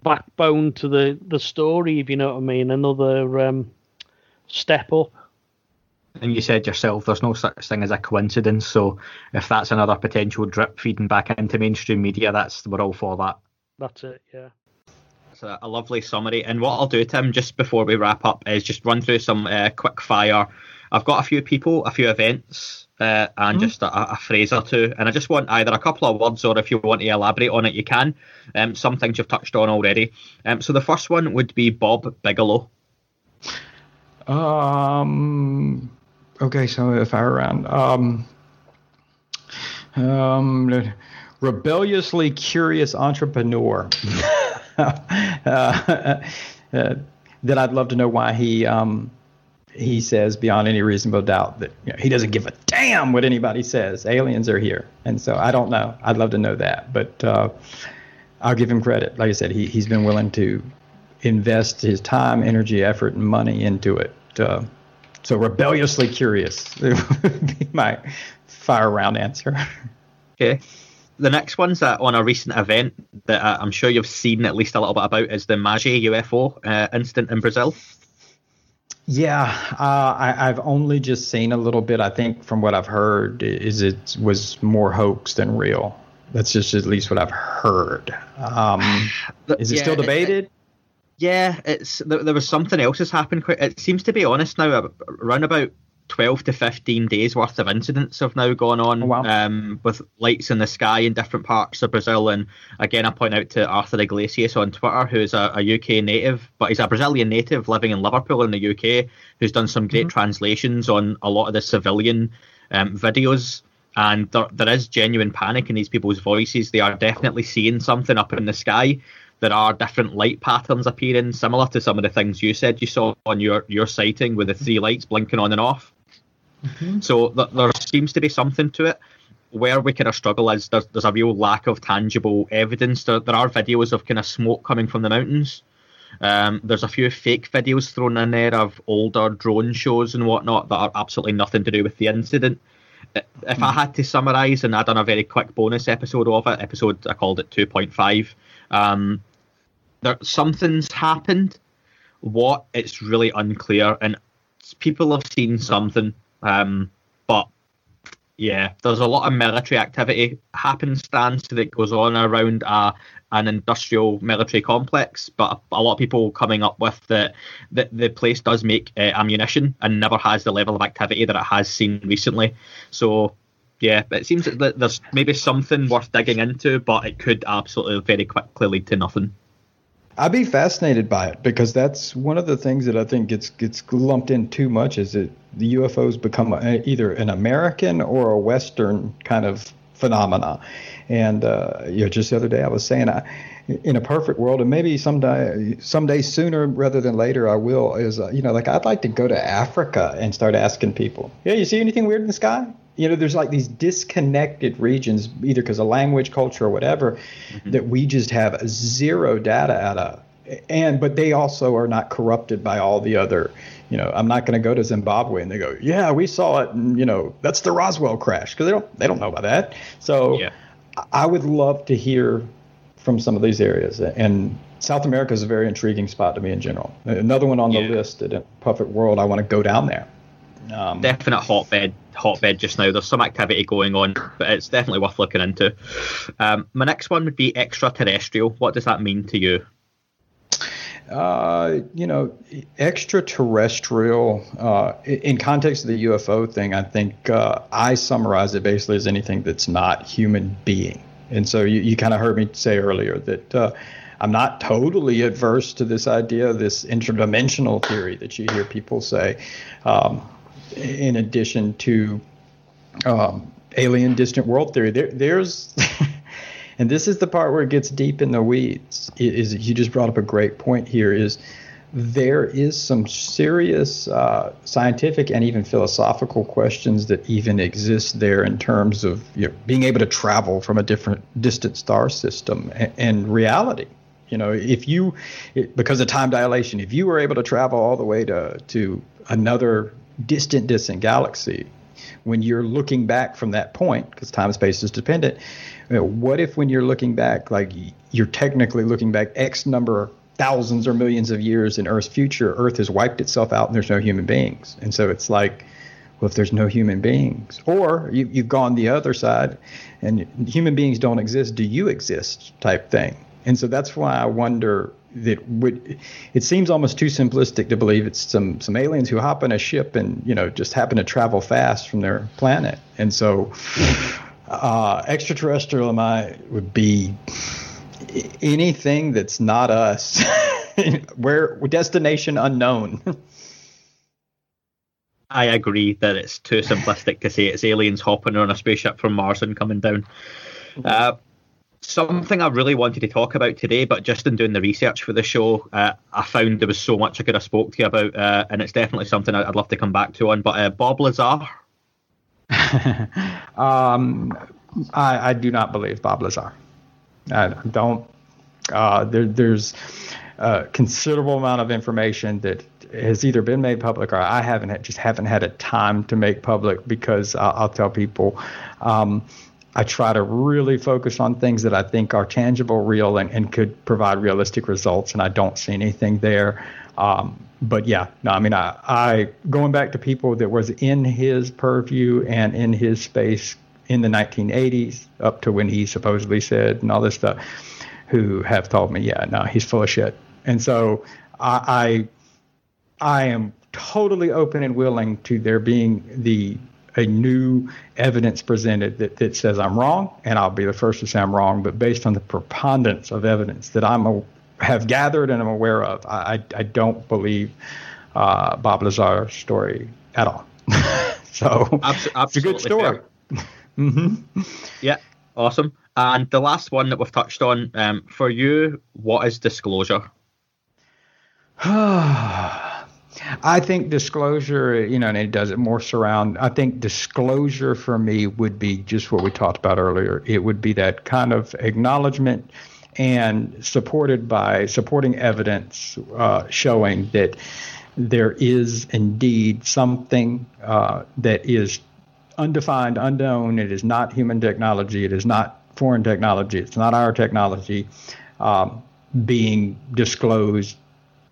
backbone to the, the story, if you know what I mean, another um, step up. And you said yourself, there's no such thing as a coincidence. So if that's another potential drip feeding back into mainstream media, that's we're all for that. That's it, yeah a, a, lovely summary. And what I'll do, Tim, just before we wrap up, is just run through some uh, quick fire. I've got a few people, a few events, uh, and mm-hmm. just a, a, phrase or two. And I just want either a couple of words or if you want to elaborate on it, you can. Um, some things you've touched on already. Um, so the first one would be Bob Bigelow. Um. Okay, so if I were around, um, um, rebelliously curious entrepreneur. uh, that I'd love to know why he um, he says beyond any reasonable doubt that you know, he doesn't give a damn what anybody says. Aliens are here, and so I don't know. I'd love to know that, but uh, I'll give him credit. Like I said, he he's been willing to invest his time, energy, effort, and money into it. Uh, so rebelliously curious would be my fire round answer. Okay the next one's uh, on a recent event that uh, I'm sure you've seen at least a little bit about is the Magi UFO uh, incident in Brazil. Yeah, uh, I, have only just seen a little bit. I think from what I've heard, is it was more hoax than real. That's just at least what I've heard. Um, is it yeah, still debated? It, yeah, it's there, there, was something else that's happened. It seems to be honest now. Around about 12 to 15 days worth of incidents have now gone on oh, wow. um, with lights in the sky in different parts of Brazil. And again, I point out to Arthur Iglesias on Twitter, who's a, a UK native, but he's a Brazilian native living in Liverpool in the UK, who's done some great mm-hmm. translations on a lot of the civilian um, videos. And there, there is genuine panic in these people's voices. They are definitely seeing something up in the sky there are different light patterns appearing, similar to some of the things you said you saw on your, your sighting with the three lights blinking on and off. Mm-hmm. So th- there seems to be something to it. Where we kind of struggle is there's, there's a real lack of tangible evidence. There, there are videos of kind of smoke coming from the mountains, Um, there's a few fake videos thrown in there of older drone shows and whatnot that are absolutely nothing to do with the incident. If I had to summarise, and I'd done a very quick bonus episode of it, episode I called it 2.5. Um, there something's happened. What it's really unclear, and people have seen something, um, but yeah, there's a lot of military activity happenstance that goes on around uh, an industrial military complex, but a, lot of people coming up with that the, the place does make uh, ammunition and never has the level of activity that it has seen recently. So yeah, it seems that there's maybe something worth digging into, but it could absolutely very quickly lead to nothing. I'd be fascinated by it because that's one of the things that I think gets gets lumped in too much is that the UFOs become a, either an American or a Western kind of phenomena. And uh, you know, just the other day I was saying, I, in a perfect world, and maybe someday, someday sooner rather than later, I will. Is uh, you know, like I'd like to go to Africa and start asking people, yeah, you see anything weird in the sky? You know there's like these disconnected regions either because of language culture or whatever mm-hmm. that we just have zero data out of. And but they also are not corrupted by all the other you know i'm not going to go to zimbabwe and they go yeah we saw it and you know that's the roswell crash because they don't they don't know about that. So yeah. i would love to hear from some of these areas and south america is a very intriguing spot to me in general. Another one on the list in a perfect world i want to go down there um, definite hotbed hotbed just now. There's some activity going on, but it's definitely worth looking into. Um, my next one would be extraterrestrial. What does that mean to you? Uh, you know, extraterrestrial, uh, in context of the UFO thing, I think uh, I summarize it basically as anything that's not human being. And so you, you kind of heard me say earlier that uh, I'm not totally adverse to this idea, this interdimensional theory that you hear people say. Um, in addition to um, alien distant world theory. There, there's, and this is the part where it gets deep in the weeds. Is you just brought up a great point here? Is there is some serious uh, scientific and even philosophical questions that even exist there in terms of you know, being able to travel from a different distant star system and, and reality. You know, if you, because of time dilation, if you were able to travel all the way to to another distant, distant galaxy, when you're looking back from that point, because time and space is dependent, you know, what if when you're looking back, like you're technically looking back X number thousands or millions of years in Earth's future, Earth has wiped itself out and there's no human beings. And so it's like, well, if there's no human beings, or you, you've gone the other side and human beings don't exist, do you exist type thing? And so that's why I wonder that would it seems almost too simplistic to believe it's some some aliens who hop in a ship and you know just happen to travel fast from their planet. And so uh, extraterrestrial am I would be anything that's not us. Where destination unknown. I agree that it's too simplistic to say it's aliens hopping on a spaceship from Mars and coming down. Uh, something I really wanted to talk about today, but just in doing the research for the show, uh, I found there was so much I could have spoke to you about, uh, and it's definitely something I'd love to come back to on. But uh, Bob Lazar. um, I, I, do not believe Bob Lazar. I don't. Uh, there, there's a considerable amount of information that has either been made public or I haven't just haven't had a time to make public because I'll, I'll tell people. Um, I try to really focus on things that I think are tangible, real, and, and could provide realistic results. And I don't see anything there. Um, but yeah, no, I mean, I, I going back to people that was in his purview and in his space in the 1980s up to when he supposedly said and all this stuff, who have told me, yeah, no, he's full of shit. And so I, I, I am totally open and willing to there being the a new evidence presented that, that says I'm wrong, and I'll be the first to say I'm wrong. But based on the preponderance of evidence that I'm a, have gathered and I'm aware of, I, I, I don't believe uh, Bob Lazar's story at all. so Absol- it's a good story. mm-hmm. Yeah, awesome. And the last one that we've touched on um, for you, what is disclosure? I think disclosure, you know, and it does it more surround. I think disclosure for me would be just what we talked about earlier. It would be that kind of acknowledgement and supported by supporting evidence uh, showing that there is indeed something uh, that is undefined, unknown. It is not human technology. It is not foreign technology. It's not our technology um, being disclosed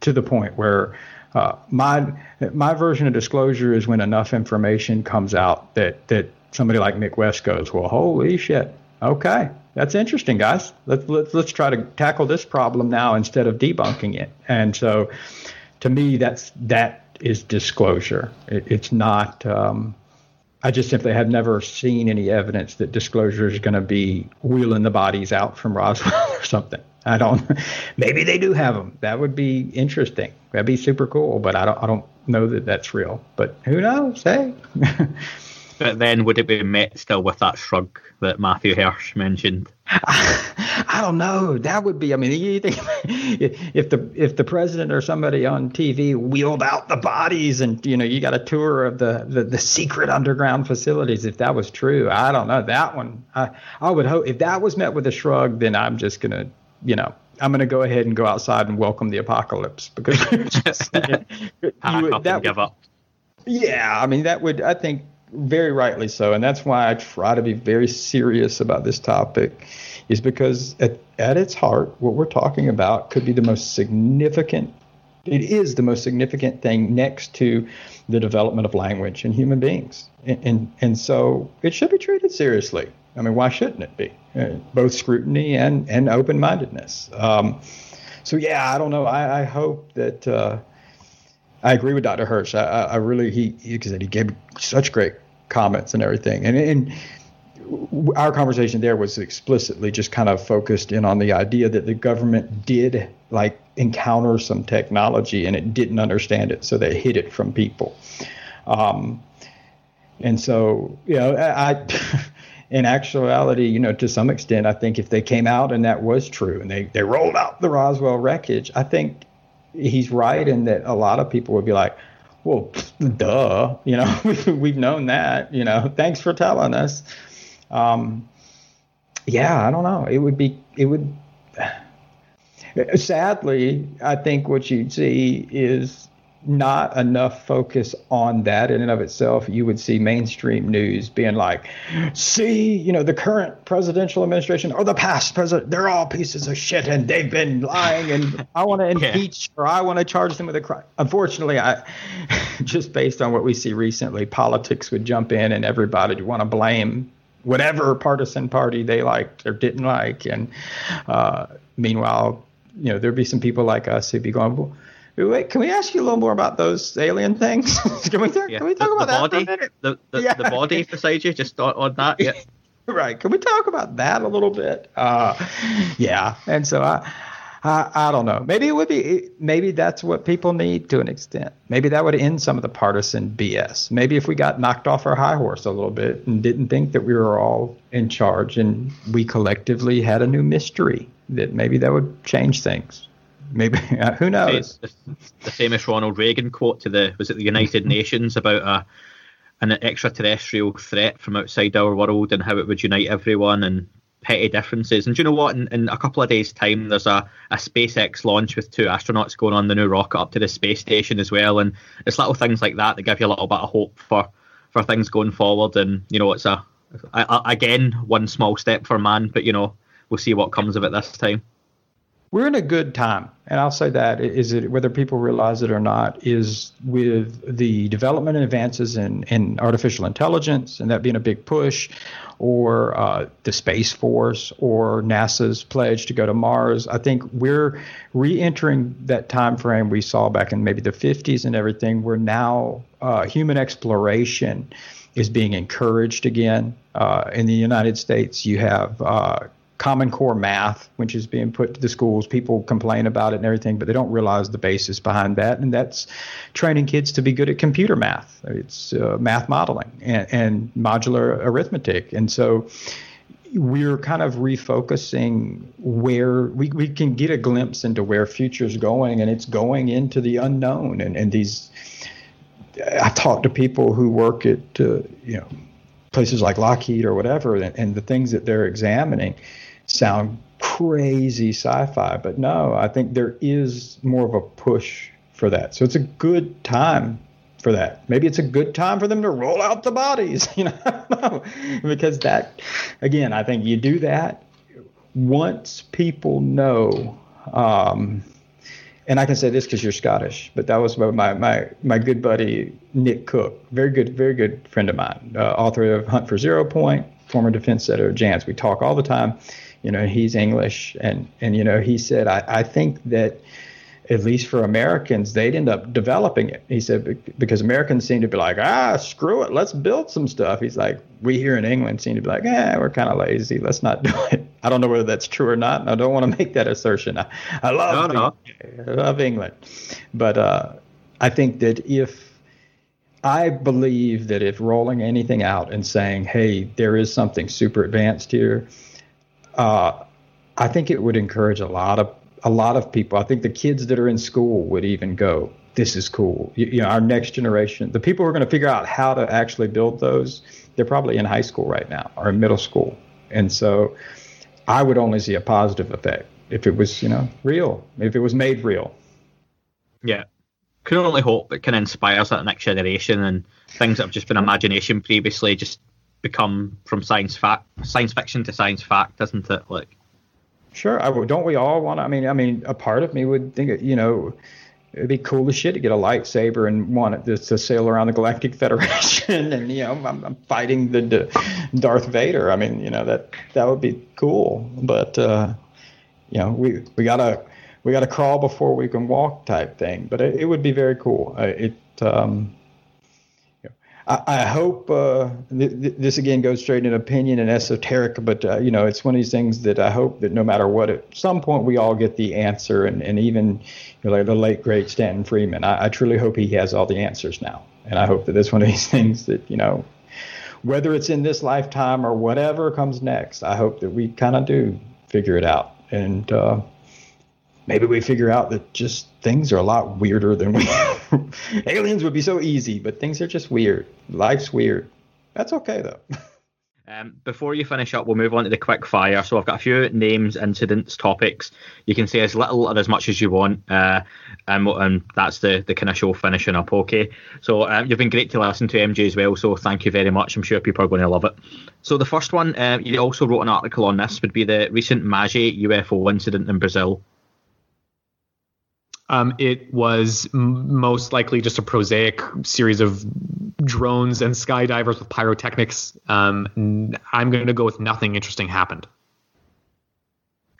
to the point where uh, my my version of disclosure is when enough information comes out that that somebody like Mick West goes, well, holy shit, okay, that's interesting, guys. Let's let's let's try to tackle this problem now instead of debunking it. And so, to me, that's that is disclosure. It, it's not. Um, I just simply have never seen any evidence that disclosure is going to be wheeling the bodies out from Roswell or something. I don't. Maybe they do have them. That would be interesting. That'd be super cool. But I don't. I don't know that that's real. But who knows? Hey. but then, would it be met still with that shrug that Matthew Hirsch mentioned? I don't know. That would be. I mean, you think if the if the president or somebody on TV wheeled out the bodies and you know you got a tour of the the, the secret underground facilities. If that was true, I don't know that one. I I would hope if that was met with a shrug, then I'm just gonna you know I'm going to go ahead and go outside and welcome the apocalypse because just, you, would, that give up. Yeah, I mean that would I think very rightly so, and that's why I try to be very serious about this topic, is because at, at its heart, what we're talking about could be the most significant. It is the most significant thing next to the development of language in human beings, and and, and so it should be treated seriously. I mean, why shouldn't it be? Uh, both scrutiny and and open mindedness. Um, so yeah, I don't know. I, I hope that. Uh, I agree with Dr. Hirsch. I, I really he he, he gave such great comments and everything, and and our conversation there was explicitly just kind of focused in on the idea that the government did like encounter some technology and it didn't understand it, so they hid it from people. Um, and so, you know, I, in actuality, you know, to some extent, I think if they came out and that was true and they, they rolled out the Roswell wreckage, I think he's right in that a lot of people would be like, well, duh, you know, we've known that, you know, thanks for telling us. Um, yeah, I don't know. It would be, it would, sadly, I think what you'd see is not enough focus on that in and of itself, you would see mainstream news being like, see, you know, the current presidential administration or the past president, they're all pieces of shit and they've been lying and I want to impeach yeah. or I want to charge them with a crime. Unfortunately, I just based on what we see recently, politics would jump in and everybody would want to blame whatever partisan party they liked or didn't like. And uh, meanwhile, you know, there'd be some people like us who'd be going, well, Wait, can we ask you a little more about those alien things? can we talk, yeah. can we talk the, about the that body, The, the, yeah. the body beside you, just on, on that. Yeah. right. Can we talk about that a little bit? Uh, yeah. And so I, I, I don't know. Maybe it would be. Maybe that's what people need to an extent. Maybe that would end some of the partisan BS. Maybe if we got knocked off our high horse a little bit and didn't think that we were all in charge and we collectively had a new mystery, that maybe that would change things. Maybe uh, who knows? The, the, famous Ronald Reagan quote to the was it the United Nations about a an extraterrestrial threat from outside our world and how it would unite everyone and petty differences. And do you know what? In, in a couple of days' time, there's a, a SpaceX launch with two astronauts going on the new rocket up to the space station as well. And it's little things like that that give you a little bit of hope for for things going forward. And you know, it's a, a again one small step for man, but you know, we'll see what comes of it this time we're in a good time, and I'll say that is it whether people realize it or not is with the development and advances in, in artificial intelligence, and that being a big push, or uh, the Space Force, or NASA's pledge to go to Mars. I think we're re-entering that time frame we saw back in maybe the 50s and everything, where now uh, human exploration is being encouraged again. Uh, in the United States, you have uh, Common Core math, which is being put to the schools. People complain about it and everything, but they don't realize the basis behind that. And that's training kids to be good at computer math. It's uh, math modeling and, and modular arithmetic. And so we're kind of refocusing where we, we can get a glimpse into where future's going, and it's going into the unknown. And, and these, I talk to people who work at, uh, you know, places like Lockheed or whatever, and, and the things that they're examining sound crazy sci-fi. But no, I think there is more of a push for that. So it's a good time for that. Maybe it's a good time for them to roll out the bodies, you know, because that, again, I think you do that once people know. Um, and I can say this because you're Scottish, but that was my, my, my good buddy Nick Cook, very good, very good friend of mine, uh, author of Hunt for Zero Point, former defense of Jane's. We talk all the time. You know, he's English, and and you know, he said, I, I think that at least for Americans, they'd end up developing it. He said because Americans seem to be like, ah, screw it, let's build some stuff. He's like, we here in England seem to be like, eh, we're kind of lazy, let's not do it. I don't know whether that's true or not. I don't want to make that assertion. I, I love, no, no. I love England, but uh, I think that if I believe that if rolling anything out and saying, hey, there is something super advanced here, uh, I think it would encourage a lot of a lot of people. I think the kids that are in school would even go, "This is cool." You, you know, our next generation, the people who are going to figure out how to actually build those, they're probably in high school right now or in middle school, and so I would only see a positive effect if it was, you know, real, if it was made real. Yeah, can only hope it can inspire that next generation and things that have just been imagination previously just become from science fact, science fiction to science fact, doesn't it? Like Sure. I, don't we all want? I mean, I mean, a part of me would think, you know, it'd be cool as shit to get a lightsaber and want it to, to sail around the Galactic Federation, and you know, I'm, I'm fighting the, the, Darth Vader. I mean, you know, that that would be cool. But uh, you know, we we gotta we gotta crawl before we can walk type thing. But it, it would be very cool. It um, I, hope uh, th- th- this again goes straight in opinion and esoteric, but uh, you know, it's one of these things that I hope that no matter what, at some point we all get the answer, and, and even you know, like the late great Stanton Friedman, I, I truly hope he has all the answers now, and I hope that it's one of these things that you know, whether it's in this lifetime or whatever comes next, I hope that we kind of do figure it out, and uh, maybe we figure out that just things are a lot weirder than we aliens would be so easy but things are just weird life's weird that's okay though um, before you finish up, we'll move on to the quick fire. So I've got a few names, incidents, topics. You can say as little or as much as you want, uh, and, and that's the, the kind of show finishing up. Okay. So um, you've been great to listen to MJ as well. So thank you very much. I'm sure people are going to love it. So the first one, uh, you also wrote an article on this, would be the recent Magé UFO incident in Brazil. Um, it was m- most likely just a prosaic series of drones and skydivers with pyrotechnics. Um, I'm going to go with nothing interesting happened.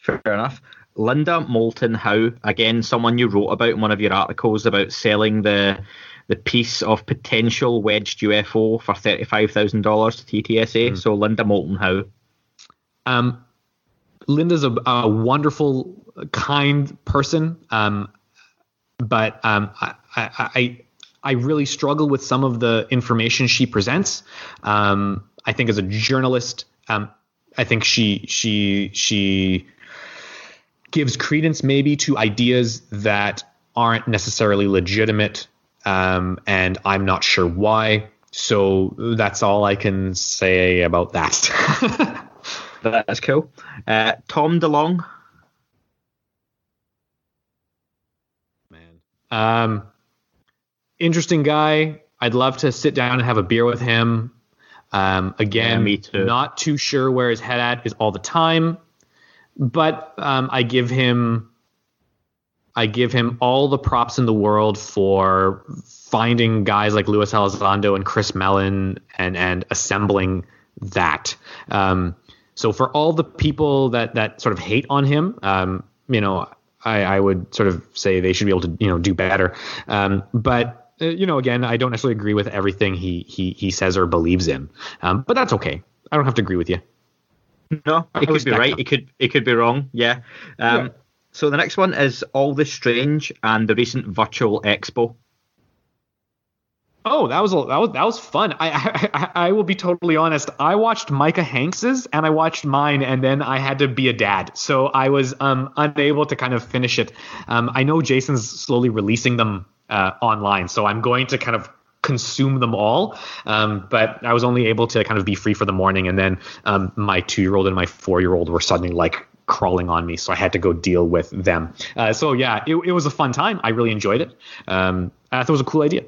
Fair enough. Linda Moulton Howe, again, someone you wrote about in one of your articles about selling the the piece of potential wedged UFO for thirty five thousand dollars to TTSA. Mm. So Linda Moulton Howe. Um, Linda's a, a wonderful, kind person. Um, but um, I, I, I really struggle with some of the information she presents. Um, I think as a journalist, um, I think she she she gives credence maybe to ideas that aren't necessarily legitimate, um, and I'm not sure why. So that's all I can say about that. that's cool. Uh, Tom DeLonge. Um, interesting guy. I'd love to sit down and have a beer with him. Um, again, yeah, me too. not too sure where his head at is all the time, but um, I give him I give him all the props in the world for finding guys like Luis Elizondo and Chris Mellon and and assembling that. Um, so for all the people that that sort of hate on him, um, you know, I, I, would sort of say they should be able to you know do better. Um, but uh, you know, again, I don't necessarily agree with everything he he he says or believes in. Um, but that's okay. I don't have to agree with you. No, it could be right. Him. It could it could be wrong. Yeah. Um, yeah. So the next one is All the Strange and the recent virtual expo. Oh, that was that was that was fun. I, I I will be totally honest. I watched Micah Hanks's and I watched mine, and then I had to be a dad, so I was um unable to kind of finish it. Um, I know Jason's slowly releasing them uh, online, so I'm going to kind of consume them all. Um, but I was only able to kind of be free for the morning, and then um, my two year old and my four year old were suddenly like crawling on me, so I had to go deal with them. Uh, so yeah, it, it was a fun time. I really enjoyed it. Um, I thought it was a cool idea.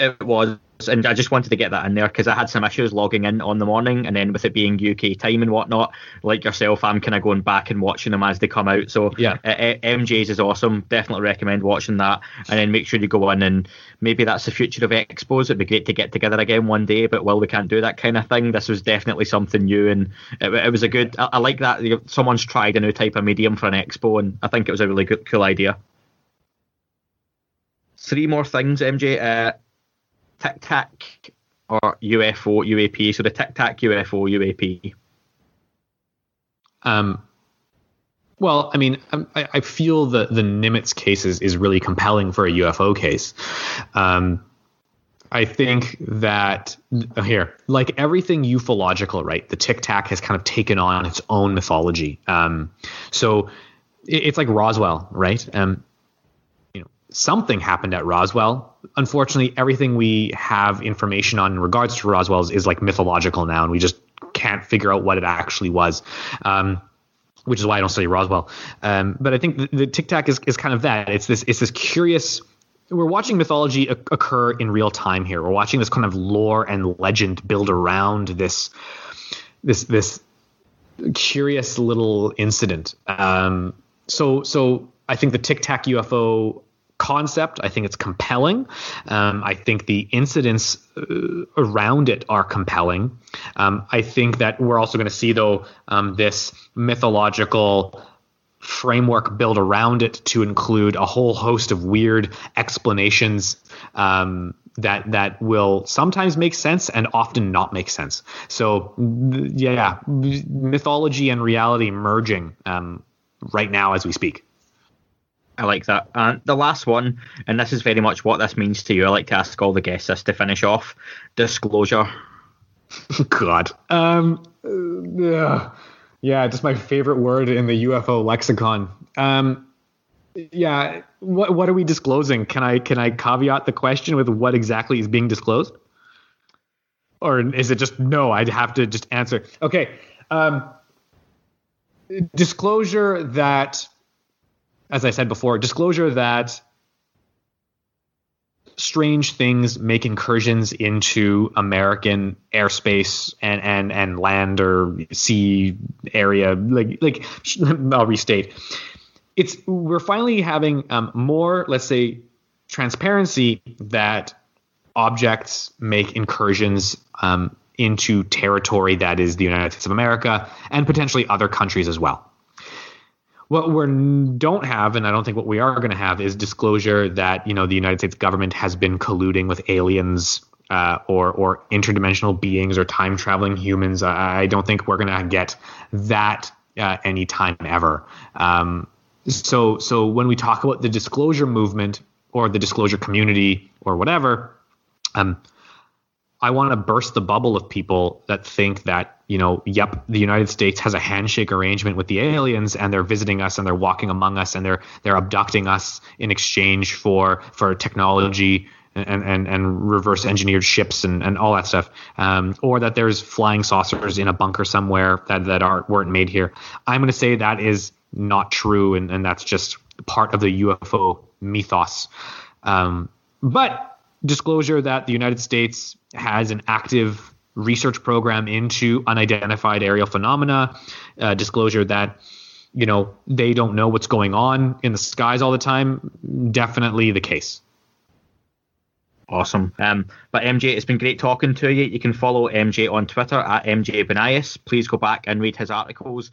It was and I just wanted to get that in there because I had some issues logging in on the morning, and then with it being UK time and whatnot, like yourself, I'm kind of going back and watching them as they come out. So yeah, uh, uh MJ's is awesome. Definitely recommend watching that, and then make sure you go in and maybe that's the future of expos. It'd be great to get together again one day, but well, we can't do that kind of thing. This was definitely something new, and it, it was a good. I, I like that someone's tried a new type of medium for an expo, and I think it was a really good, cool idea. Three more things, MJ. Uh, Tic Tac or UFO UAP. So the Tic Tac UFO UAP. Um, well, I mean, um, I, I feel that the Nimitz case is, is really compelling for a UFO case. Um, I think that uh, here, like everything ufological, right? The Tic Tac has kind of taken on its own mythology. Um, so it, it's like Roswell, right? Um, something happened at Roswell unfortunately, everything we have information on in regards to Roswell is, is, like mythological now, and we just can't figure out what it actually was. Um, which is why I don't study Roswell. Um, but I think the, the Tic Tac is, is kind of that. It's this it's this curious. We're watching mythology occur in real time here. We're watching this kind of lore and legend build around this this this curious little incident. Um, so so I think the Tic Tac UFO concept. I think it's compelling. Um, I think the incidents uh, around it are compelling. Um, I think that we're also going to see, though, um, this mythological framework built around it to include a whole host of weird explanations um, that that will sometimes make sense and often not make sense. So yeah, mythology and reality merging um, right now as we speak. I like that. And the last one, and this is very much what this means to you. I like to ask all the guests this to finish off. Disclosure. God. Um. Yeah. Yeah. Just my favorite word in the UFO lexicon. Um. Yeah. What What are we disclosing? Can I Can I caveat the question with what exactly is being disclosed? Or is it just no? I'd have to just answer. Okay. Um. Disclosure that as I said before, disclosure that strange things make incursions into American airspace and and and land or sea area. Like like I'll restate. It's we're finally having um, more, let's say, transparency that objects make incursions um, into territory that is the United States of America and potentially other countries as well. What we don't have, and I don't think what we are going to have, is disclosure that you know the United States government has been colluding with aliens uh, or or interdimensional beings or time traveling humans. I, I don't think we're going to get that uh, anytime ever. Um, so so when we talk about the disclosure movement or the disclosure community or whatever, um, I want to burst the bubble of people that think that, you know, yep, the United States has a handshake arrangement with the aliens and they're visiting us and they're walking among us and they're they're abducting us in exchange for for technology and and, and reverse engineered ships and, and all that stuff. Um, or that there's flying saucers in a bunker somewhere that, that aren't weren't made here. I'm gonna say that is not true and, and that's just part of the UFO mythos. Um, but disclosure that the United States has an active research program into unidentified aerial phenomena, uh, disclosure that you know they don't know what's going on in the skies all the time. Definitely the case. Awesome. Um, but MJ, it's been great talking to you. You can follow MJ on Twitter at MJ Banias. Please go back and read his articles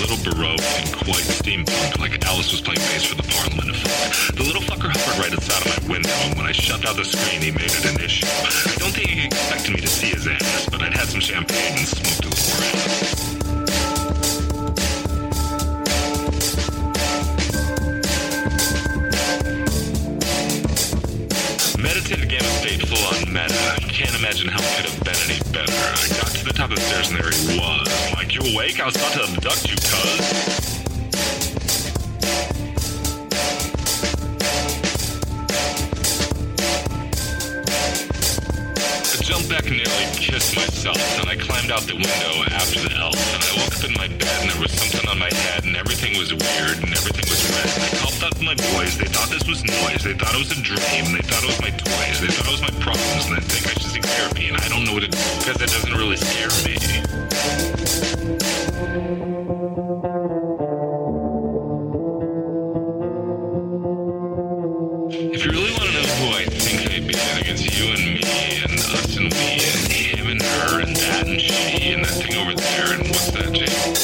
little baroque and quite steampunk, like Alice was playing bass for the Parliament of Funk. The little fucker hovered right outside of my window, and when I shoved out the screen, he made it an issue. I don't think he expected me to see his ass, but I'd had some champagne and smoked a little around. Meditative game of fateful on meta. Can't imagine how it could have been any better. I got to the top of the stairs and there he was. Like, you awake? I was about to abduct you, cuz. I jumped back and nearly kissed myself, and I climbed out the window after the elf, and I woke up in my bed and there was something on my head, and everything was weird, and everything was red. And I called to my boys, they thought this was noise, they thought it was a dream, they thought it was my toys, they thought it was my problems, and they think I should seek therapy, and I don't know what to do, because it doesn't really scare me. Think it's you and me and us and we and him and her and that and she and that thing over there and what's that, Jake?